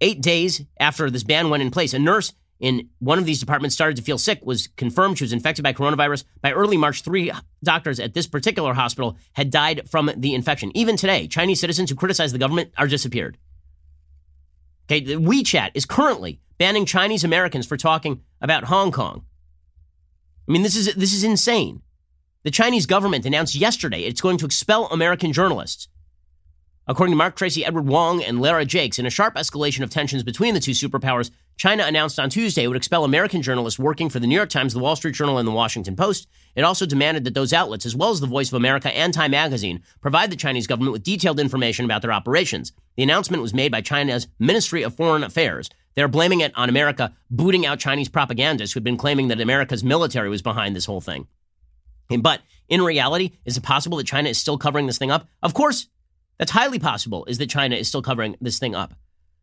Eight days after this ban went in place, a nurse in one of these departments started to feel sick, was confirmed she was infected by coronavirus. By early March, three doctors at this particular hospital had died from the infection. Even today, Chinese citizens who criticize the government are disappeared. Okay, the WeChat is currently banning Chinese Americans for talking about Hong Kong. I mean, this is this is insane. The Chinese government announced yesterday it's going to expel American journalists. According to Marc Tracy, Edward Wong, and Lara Jakes, in a sharp escalation of tensions between the two superpowers, China announced on Tuesday it would expel American journalists working for the New York Times, the Wall Street Journal, and the Washington Post. It also demanded that those outlets, as well as the Voice of America and Time Magazine, provide the Chinese government with detailed information about their operations. The announcement was made by China's Ministry of Foreign Affairs. They're blaming it on America booting out Chinese propagandists who had been claiming that America's military was behind this whole thing. But in reality, is it possible that China is still covering this thing up? Of course, that's highly possible, is that China is still covering this thing up.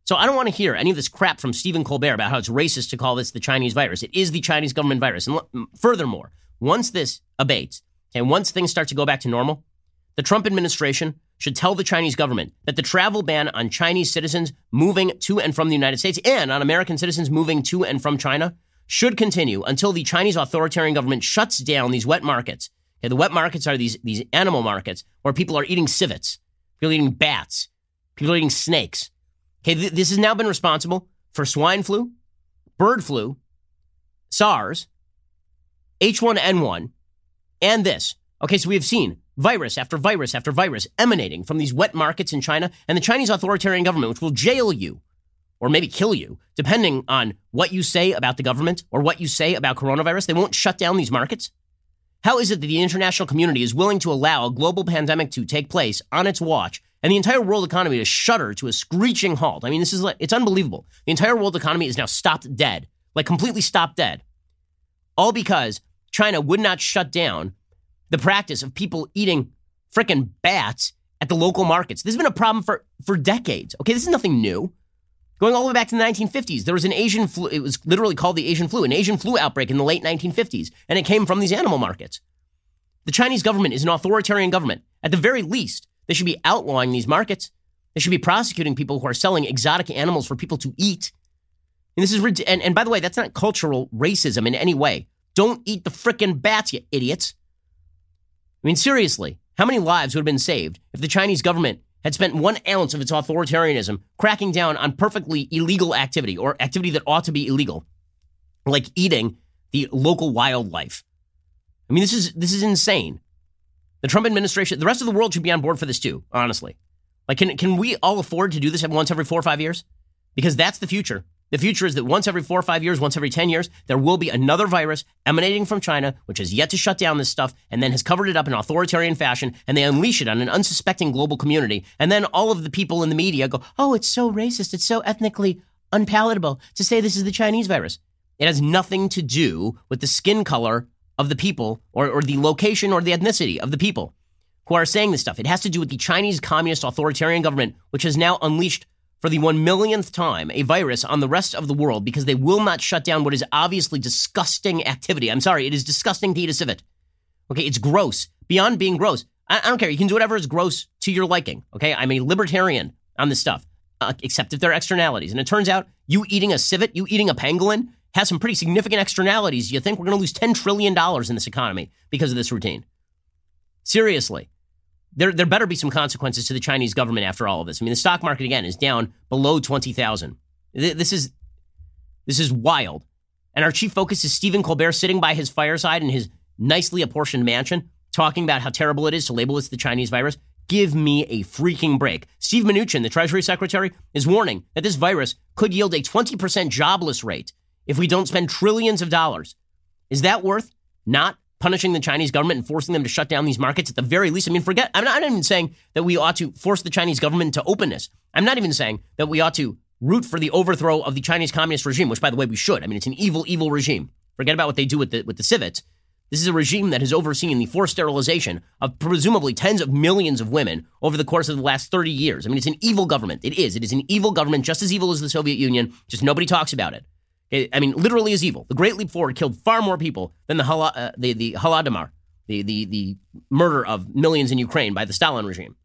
So I don't want to hear any of this crap from Stephen Colbert about how it's racist to call this the Chinese virus. It is the Chinese government virus. And furthermore, once this abates and once things start to go back to normal, the Trump administration should tell the Chinese government that the travel ban on Chinese citizens moving to and from the United States and on American citizens moving to and from China should continue until the Chinese authoritarian government shuts down these wet markets. Okay, the wet markets are these, these animal markets where people are eating civets, people are eating bats, people are eating snakes. Okay, th- this has now been responsible for swine flu, bird flu, SARS, H1N1, and this. Okay, so we have seen virus after virus after virus emanating from these wet markets in China and the Chinese authoritarian government, which will jail you or maybe kill you, depending on what you say about the government or what you say about coronavirus. They won't shut down these markets. How is it that the international community is willing to allow a global pandemic to take place on its watch and the entire world economy to shudder to a screeching halt? I mean, this is like, it's unbelievable. The entire world economy is now stopped dead, like completely stopped dead. All because China would not shut down the practice of people eating freaking bats at the local markets. This has been a problem for, for decades. Okay, this is nothing new. Going all the way back to the 1950s, there was an Asian flu, it was literally called the Asian flu, an Asian flu outbreak in the late 1950s, and it came from these animal markets. The Chinese government is an authoritarian government. At the very least, they should be outlawing these markets. They should be prosecuting people who are selling exotic animals for people to eat. And this is and, and by the way, that's not cultural racism in any way. Don't eat the frickin' bats, you idiots. I mean, seriously, how many lives would have been saved if the Chinese government had spent one ounce of its authoritarianism cracking down on perfectly illegal activity or activity that ought to be illegal, like eating the local wildlife. I mean, this is this is insane. The Trump administration, the rest of the world should be on board for this too, honestly. Like, can, can we all afford to do this once every four or five years? Because that's the future. The future is that once every four or five years, once every 10 years, there will be another virus emanating from China, which has yet to shut down this stuff and then has covered it up in authoritarian fashion, and they unleash it on an unsuspecting global community. And then all of the people in the media go, oh, it's so racist. It's so ethnically unpalatable to say this is the Chinese virus. It has nothing to do with the skin color of the people or, or the location or the ethnicity of the people who are saying this stuff. It has to do with the Chinese communist authoritarian government, which has now unleashed for the one millionth time a virus on the rest of the world because they will not shut down what is obviously disgusting activity. I'm sorry, it is disgusting to eat a civet. Okay, it's gross. Beyond being gross. I, I don't care. You can do whatever is gross to your liking. Okay, I'm a libertarian on this stuff, uh, except if there are externalities. And it turns out you eating a civet, you eating a pangolin, has some pretty significant externalities. You think we're going to lose $10 trillion in this economy because of this routine. Seriously there, there better be some consequences to the Chinese government after all of this. I mean, the stock market again is down below twenty thousand. This is this is wild. And our chief focus is Stephen Colbert sitting by his fireside in his nicely apportioned mansion, talking about how terrible it is to label this the Chinese virus. Give me a freaking break. Steve Mnuchin, the Treasury Secretary, is warning that this virus could yield a 20% jobless rate if we don't spend trillions of dollars. Is that worth not punishing the Chinese government and forcing them to shut down these markets at the very least. I mean, forget, I'm not, I'm not even saying that we ought to force the Chinese government to openness. I'm not even saying that we ought to root for the overthrow of the Chinese communist regime, which, by the way, we should. I mean, it's an evil, evil regime. Forget about what they do with the, with the civets. This is a regime that has overseen the forced sterilization of presumably tens of millions of women over the course of the last 30 years. I mean, it's an evil government. It is. It is an evil government, just as evil as the Soviet Union, just nobody talks about it. I mean, literally is evil. The Great Leap Forward killed far more people than the, Hala, uh, the, the Holodomor the, the, the murder of millions in Ukraine by the Stalin regime.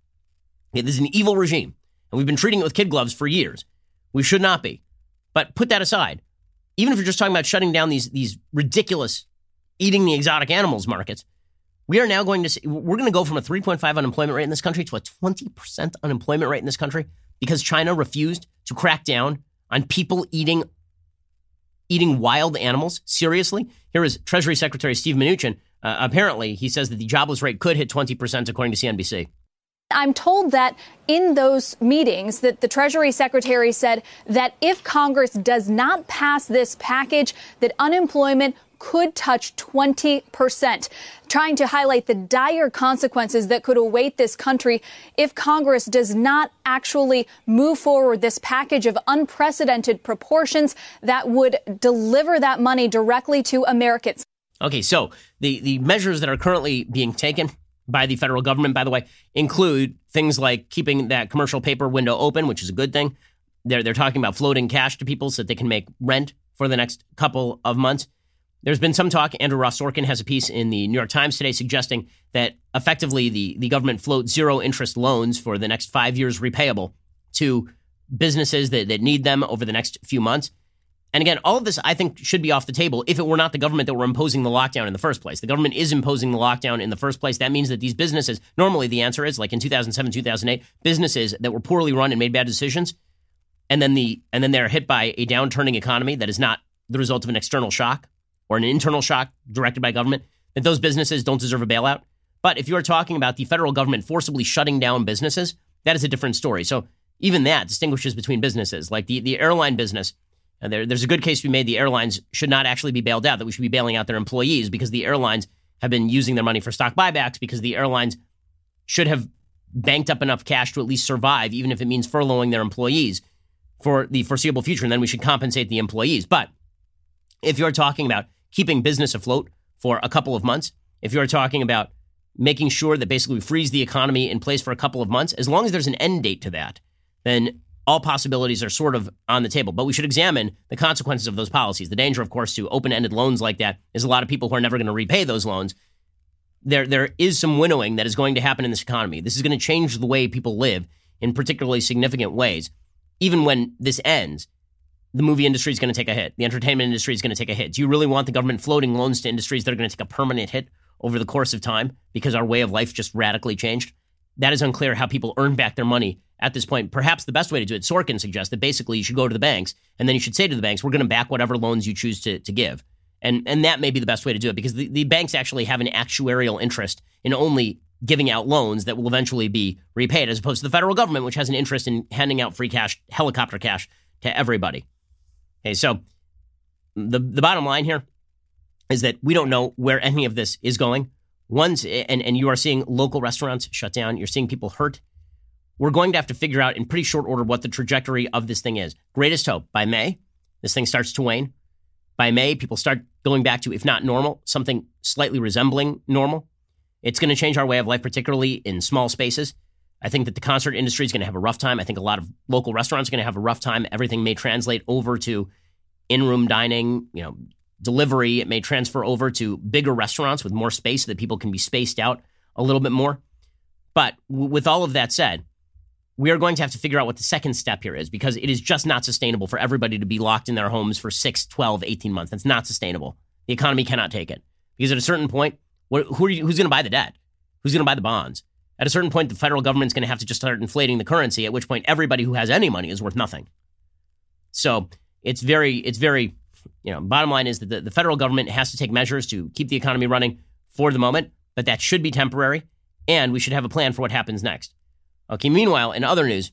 This is an evil regime, and we've been treating it with kid gloves for years. We should not be. But put that aside. Even if you're just talking about shutting down these, these ridiculous eating the exotic animals markets, we are now going to see, we're going to go from a 3.5 unemployment rate in this country to a 20% unemployment rate in this country because China refused to crack down on people eating eating wild animals. Seriously, here is Treasury Secretary Steve Mnuchin uh, apparently, he says that the jobless rate could hit 20%, according to CNBC. I'm told that in those meetings that the Treasury Secretary said that if Congress does not pass this package, that unemployment could touch 20%, trying to highlight the dire consequences that could await this country if Congress does not actually move forward this package of unprecedented proportions that would deliver that money directly to Americans. Okay, so the, the measures that are currently being taken by the federal government, by the way, include things like keeping that commercial paper window open, which is a good thing. They're, they're talking about floating cash to people so that they can make rent for the next couple of months. There's been some talk. Andrew Ross Sorkin has a piece in the New York Times today suggesting that effectively the, the government float zero interest loans for the next five years repayable to businesses that, that need them over the next few months. And again, all of this I think should be off the table if it were not the government that were imposing the lockdown in the first place. The government is imposing the lockdown in the first place. That means that these businesses, normally the answer is like in 2007, 2008, businesses that were poorly run and made bad decisions, and then the and then they're hit by a downturning economy that is not the result of an external shock, or an internal shock directed by government, that those businesses don't deserve a bailout. But if you are talking about the federal government forcibly shutting down businesses, that is a different story. So even that distinguishes between businesses. Like the, the airline business, and there, there's a good case to be made the airlines should not actually be bailed out, that we should be bailing out their employees because the airlines have been using their money for stock buybacks because the airlines should have banked up enough cash to at least survive, even if it means furloughing their employees for the foreseeable future. And then we should compensate the employees. But if you're talking about keeping business afloat for a couple of months, if you're talking about making sure that basically we freeze the economy in place for a couple of months, as long as there's an end date to that, then all possibilities are sort of on the table. But we should examine the consequences of those policies. The danger, of course, to open ended loans like that is a lot of people who are never going to repay those loans. There, there is some winnowing that is going to happen in this economy. This is going to change the way people live in particularly significant ways. Even when this ends, the movie industry is going to take a hit. The entertainment industry is going to take a hit. Do you really want the government floating loans to industries that are going to take a permanent hit over the course of time because our way of life just radically changed? That is unclear how people earn back their money at this point. Perhaps the best way to do it, Sorkin suggests that basically you should go to the banks and then you should say to the banks, we're going to back whatever loans you choose to, to give. And, and that may be the best way to do it because the, the banks actually have an actuarial interest in only giving out loans that will eventually be repaid, as opposed to the federal government, which has an interest in handing out free cash, helicopter cash to everybody. Okay, so the, the bottom line here is that we don't know where any of this is going. Once and, and you are seeing local restaurants shut down, you're seeing people hurt. We're going to have to figure out in pretty short order what the trajectory of this thing is. Greatest hope by May, this thing starts to wane. By May, people start going back to, if not normal, something slightly resembling normal. It's going to change our way of life, particularly in small spaces. I think that the concert industry is going to have a rough time. I think a lot of local restaurants are going to have a rough time. Everything may translate over to in-room dining, you know, delivery. It may transfer over to bigger restaurants with more space so that people can be spaced out a little bit more. But w- with all of that said, we are going to have to figure out what the second step here is because it is just not sustainable for everybody to be locked in their homes for 6, 12, 18 months. That's not sustainable. The economy cannot take it. Because at a certain point, what, who you, who's going to buy the debt? Who's going to buy the bonds? At a certain point, the federal government's going to have to just start inflating the currency, at which point everybody who has any money is worth nothing. So it's very, it's very you know, bottom line is that the, the federal government has to take measures to keep the economy running for the moment, but that should be temporary, and we should have a plan for what happens next. Okay, meanwhile, in other news,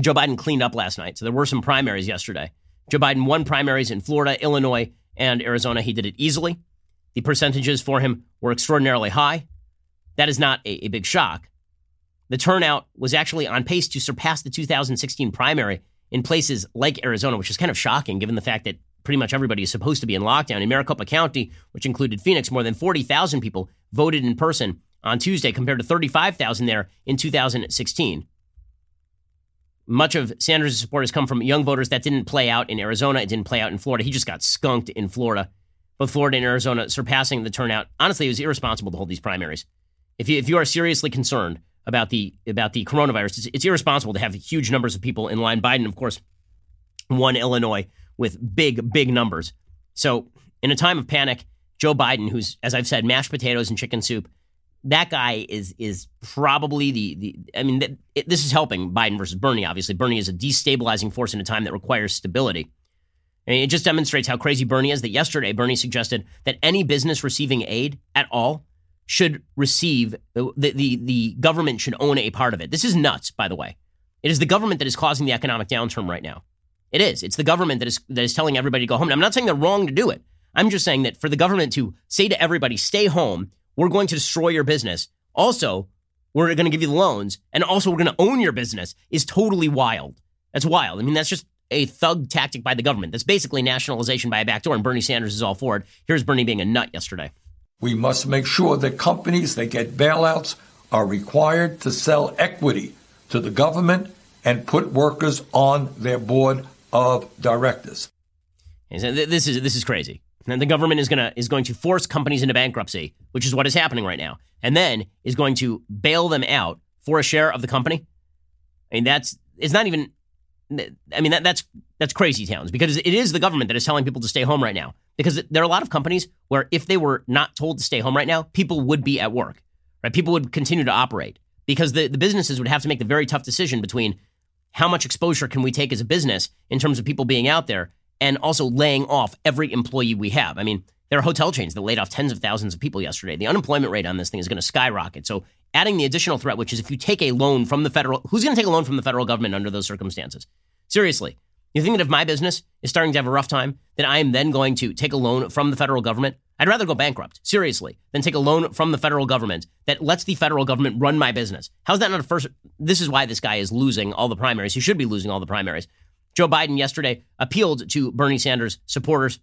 Joe Biden cleaned up last night. So there were some primaries yesterday. Joe Biden won primaries in Florida, Illinois, and Arizona. He did it easily. The percentages for him were extraordinarily high. That is not a, a big shock. The turnout was actually on pace to surpass the 2016 primary in places like Arizona, which is kind of shocking given the fact that pretty much everybody is supposed to be in lockdown. In Maricopa County, which included Phoenix, more than 40,000 people voted in person on Tuesday compared to 35,000 there in 2016. Much of Sanders' support has come from young voters. That didn't play out in Arizona. It didn't play out in Florida. He just got skunked in Florida. Both Florida and Arizona surpassing the turnout. Honestly, it was irresponsible to hold these primaries. If you, if you are seriously concerned about the about the coronavirus, it's, it's irresponsible to have huge numbers of people in line. Biden, of course, won Illinois with big, big numbers. So, in a time of panic, Joe Biden, who's, as I've said, mashed potatoes and chicken soup, that guy is is probably the the. I mean, it, this is helping Biden versus Bernie. Obviously, Bernie is a destabilizing force in a time that requires stability. And it just demonstrates how crazy Bernie is. That yesterday, Bernie suggested that any business receiving aid at all should receive the the the government should own a part of it. This is nuts, by the way. It is the government that is causing the economic downturn right now. It is. It's the government that is that is telling everybody to go home. I'm not saying they're wrong to do it. I'm just saying that for the government to say to everybody, stay home, we're going to destroy your business. Also, we're going to give you loans, and also we're going to own your business is totally wild. That's wild. I mean, that's just a thug tactic by the government. That's basically nationalization by a backdoor, and Bernie Sanders is all for it. Here's Bernie being a nut yesterday. We must make sure that companies that get bailouts are required to sell equity to the government and put workers on their board of directors. This is this is crazy. And the government is gonna is going to force companies into bankruptcy, which is what is happening right now, and then is going to bail them out for a share of the company. I mean, that's it's not even. I mean, that, that's that's crazy towns because it is the government that is telling people to stay home right now. Because there are a lot of companies where if they were not told to stay home right now, people would be at work. Right? People would continue to operate because the, the businesses would have to make the very tough decision between how much exposure can we take as a business in terms of people being out there and also laying off every employee we have. I mean, there are hotel chains that laid off tens of thousands of people yesterday. The unemployment rate on this thing is going to skyrocket. So, adding the additional threat, which is if you take a loan from the federal, who's going to take a loan from the federal government under those circumstances? Seriously, you think that if my business is starting to have a rough time, that I am then going to take a loan from the federal government? I'd rather go bankrupt, seriously, than take a loan from the federal government that lets the federal government run my business. How's that not a first? This is why this guy is losing all the primaries. He should be losing all the primaries. Joe Biden yesterday appealed to Bernie Sanders supporters.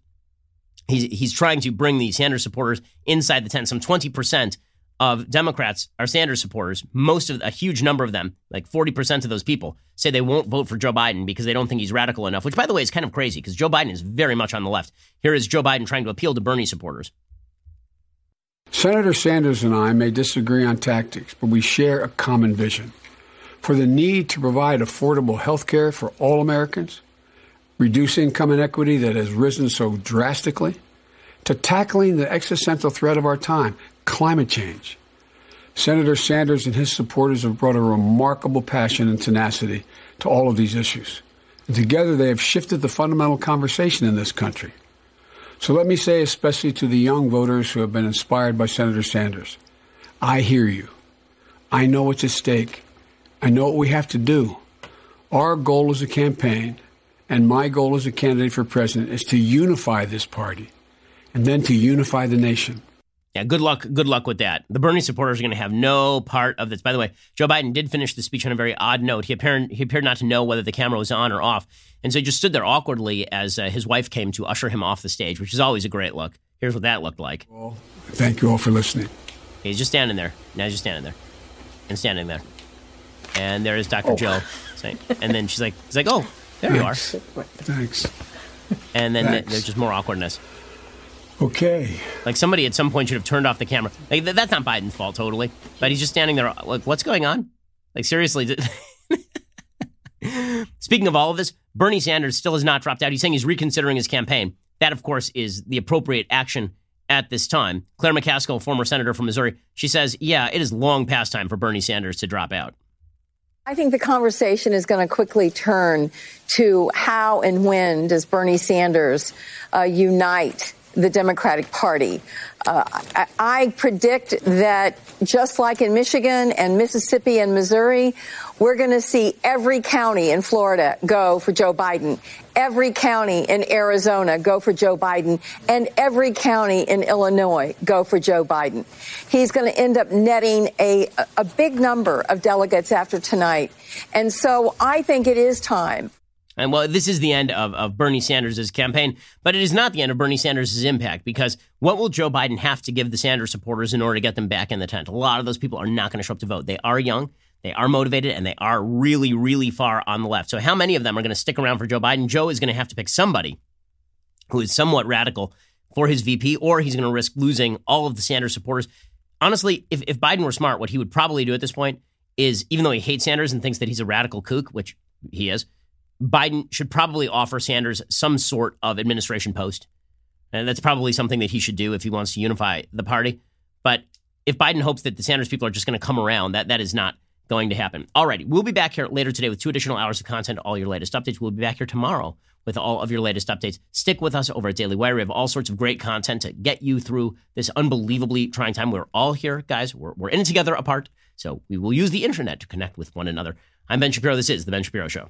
He's, he's trying to bring the Sanders supporters inside the tent. Some 20% of Democrats are Sanders supporters. Most of a huge number of them, like 40% of those people, say they won't vote for Joe Biden because they don't think he's radical enough, which, by the way, is kind of crazy because Joe Biden is very much on the left. Here is Joe Biden trying to appeal to Bernie supporters. Senator Sanders and I may disagree on tactics, but we share a common vision for the need to provide affordable health care for all Americans, reduce income inequity that has risen so drastically, to tackling the existential threat of our time, climate change. Senator Sanders and his supporters have brought a remarkable passion and tenacity to all of these issues. And together they have shifted the fundamental conversation in this country. So let me say, especially to the young voters who have been inspired by Senator Sanders, I hear you. I know what's at stake. I know what we have to do. Our goal as a campaign, and my goal as a candidate for president, is to unify this party and then to unify the nation. Yeah, good luck. Good luck with that. The Bernie supporters are going to have no part of this. By the way, Joe Biden did finish the speech on a very odd note. He appeared he appeared not to know whether the camera was on or off, and so he just stood there awkwardly as uh, his wife came to usher him off the stage, which is always a great look. Here's what that looked like. Well, thank you all for listening. He's just standing there. Now he's just standing there, and standing there, and there is Dr. Oh. Joe saying, and then she's like, he's like, oh, there Thanks. you are. Thanks. And then Thanks. there's just more awkwardness. Okay. Like somebody at some point should have turned off the camera. Like th- that's not Biden's fault, totally. But he's just standing there. Like, what's going on? Like seriously. Speaking of all of this, Bernie Sanders still has not dropped out. He's saying he's reconsidering his campaign. That, of course, is the appropriate action at this time. Claire McCaskill, former senator from Missouri, she says, "Yeah, it is long past time for Bernie Sanders to drop out." I think the conversation is going to quickly turn to how and when does Bernie Sanders uh, unite the Democratic Party. Uh, I, I, predict that just like in Michigan and Mississippi and Missouri, we're going to see every county in Florida go for Joe Biden, every county in Arizona go for Joe Biden, and every county in Illinois go for Joe Biden. He's going to end up netting a, a big number of delegates after tonight. And so I think it is time and well, this is the end of, of Bernie Sanders' campaign, but it is not the end of Bernie Sanders' impact because what will Joe Biden have to give the Sanders supporters in order to get them back in the tent? A lot of those people are not going to show up to vote. They are young, they are motivated, and they are really, really far on the left. So, how many of them are going to stick around for Joe Biden? Joe is going to have to pick somebody who is somewhat radical for his VP, or he's going to risk losing all of the Sanders supporters. Honestly, if, if Biden were smart, what he would probably do at this point is, even though he hates Sanders and thinks that he's a radical kook, which he is, Biden should probably offer Sanders some sort of administration post. And that's probably something that he should do if he wants to unify the party. But if Biden hopes that the Sanders people are just going to come around, that, that is not going to happen. Alrighty, we'll be back here later today with two additional hours of content, all your latest updates. We'll be back here tomorrow with all of your latest updates. Stick with us over at Daily Wire. We have all sorts of great content to get you through this unbelievably trying time. We're all here, guys. We're, we're in it together apart. So we will use the internet to connect with one another. I'm Ben Shapiro. This is The Ben Shapiro Show.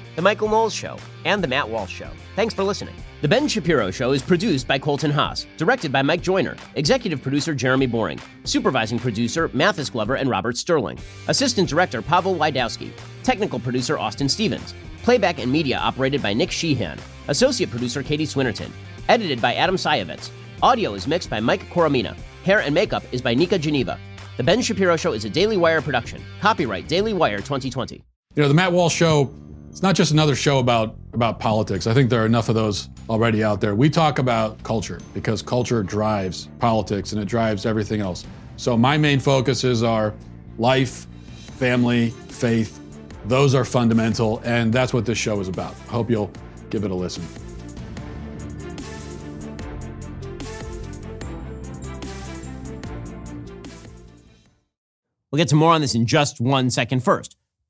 The Michael Knowles Show, and The Matt Walsh Show. Thanks for listening. The Ben Shapiro Show is produced by Colton Haas, directed by Mike Joyner, executive producer Jeremy Boring, supervising producer Mathis Glover and Robert Sterling, assistant director Pavel Wydowski, technical producer Austin Stevens, playback and media operated by Nick Sheehan, associate producer Katie Swinnerton, edited by Adam Sayevitz. Audio is mixed by Mike Coromina. Hair and makeup is by Nika Geneva. The Ben Shapiro Show is a Daily Wire production. Copyright Daily Wire 2020. You know, the Matt Walsh Show it's not just another show about about politics. I think there are enough of those already out there. We talk about culture because culture drives politics and it drives everything else. So my main focus is our life, family, faith. Those are fundamental, and that's what this show is about. I hope you'll give it a listen. We'll get to more on this in just one second. First,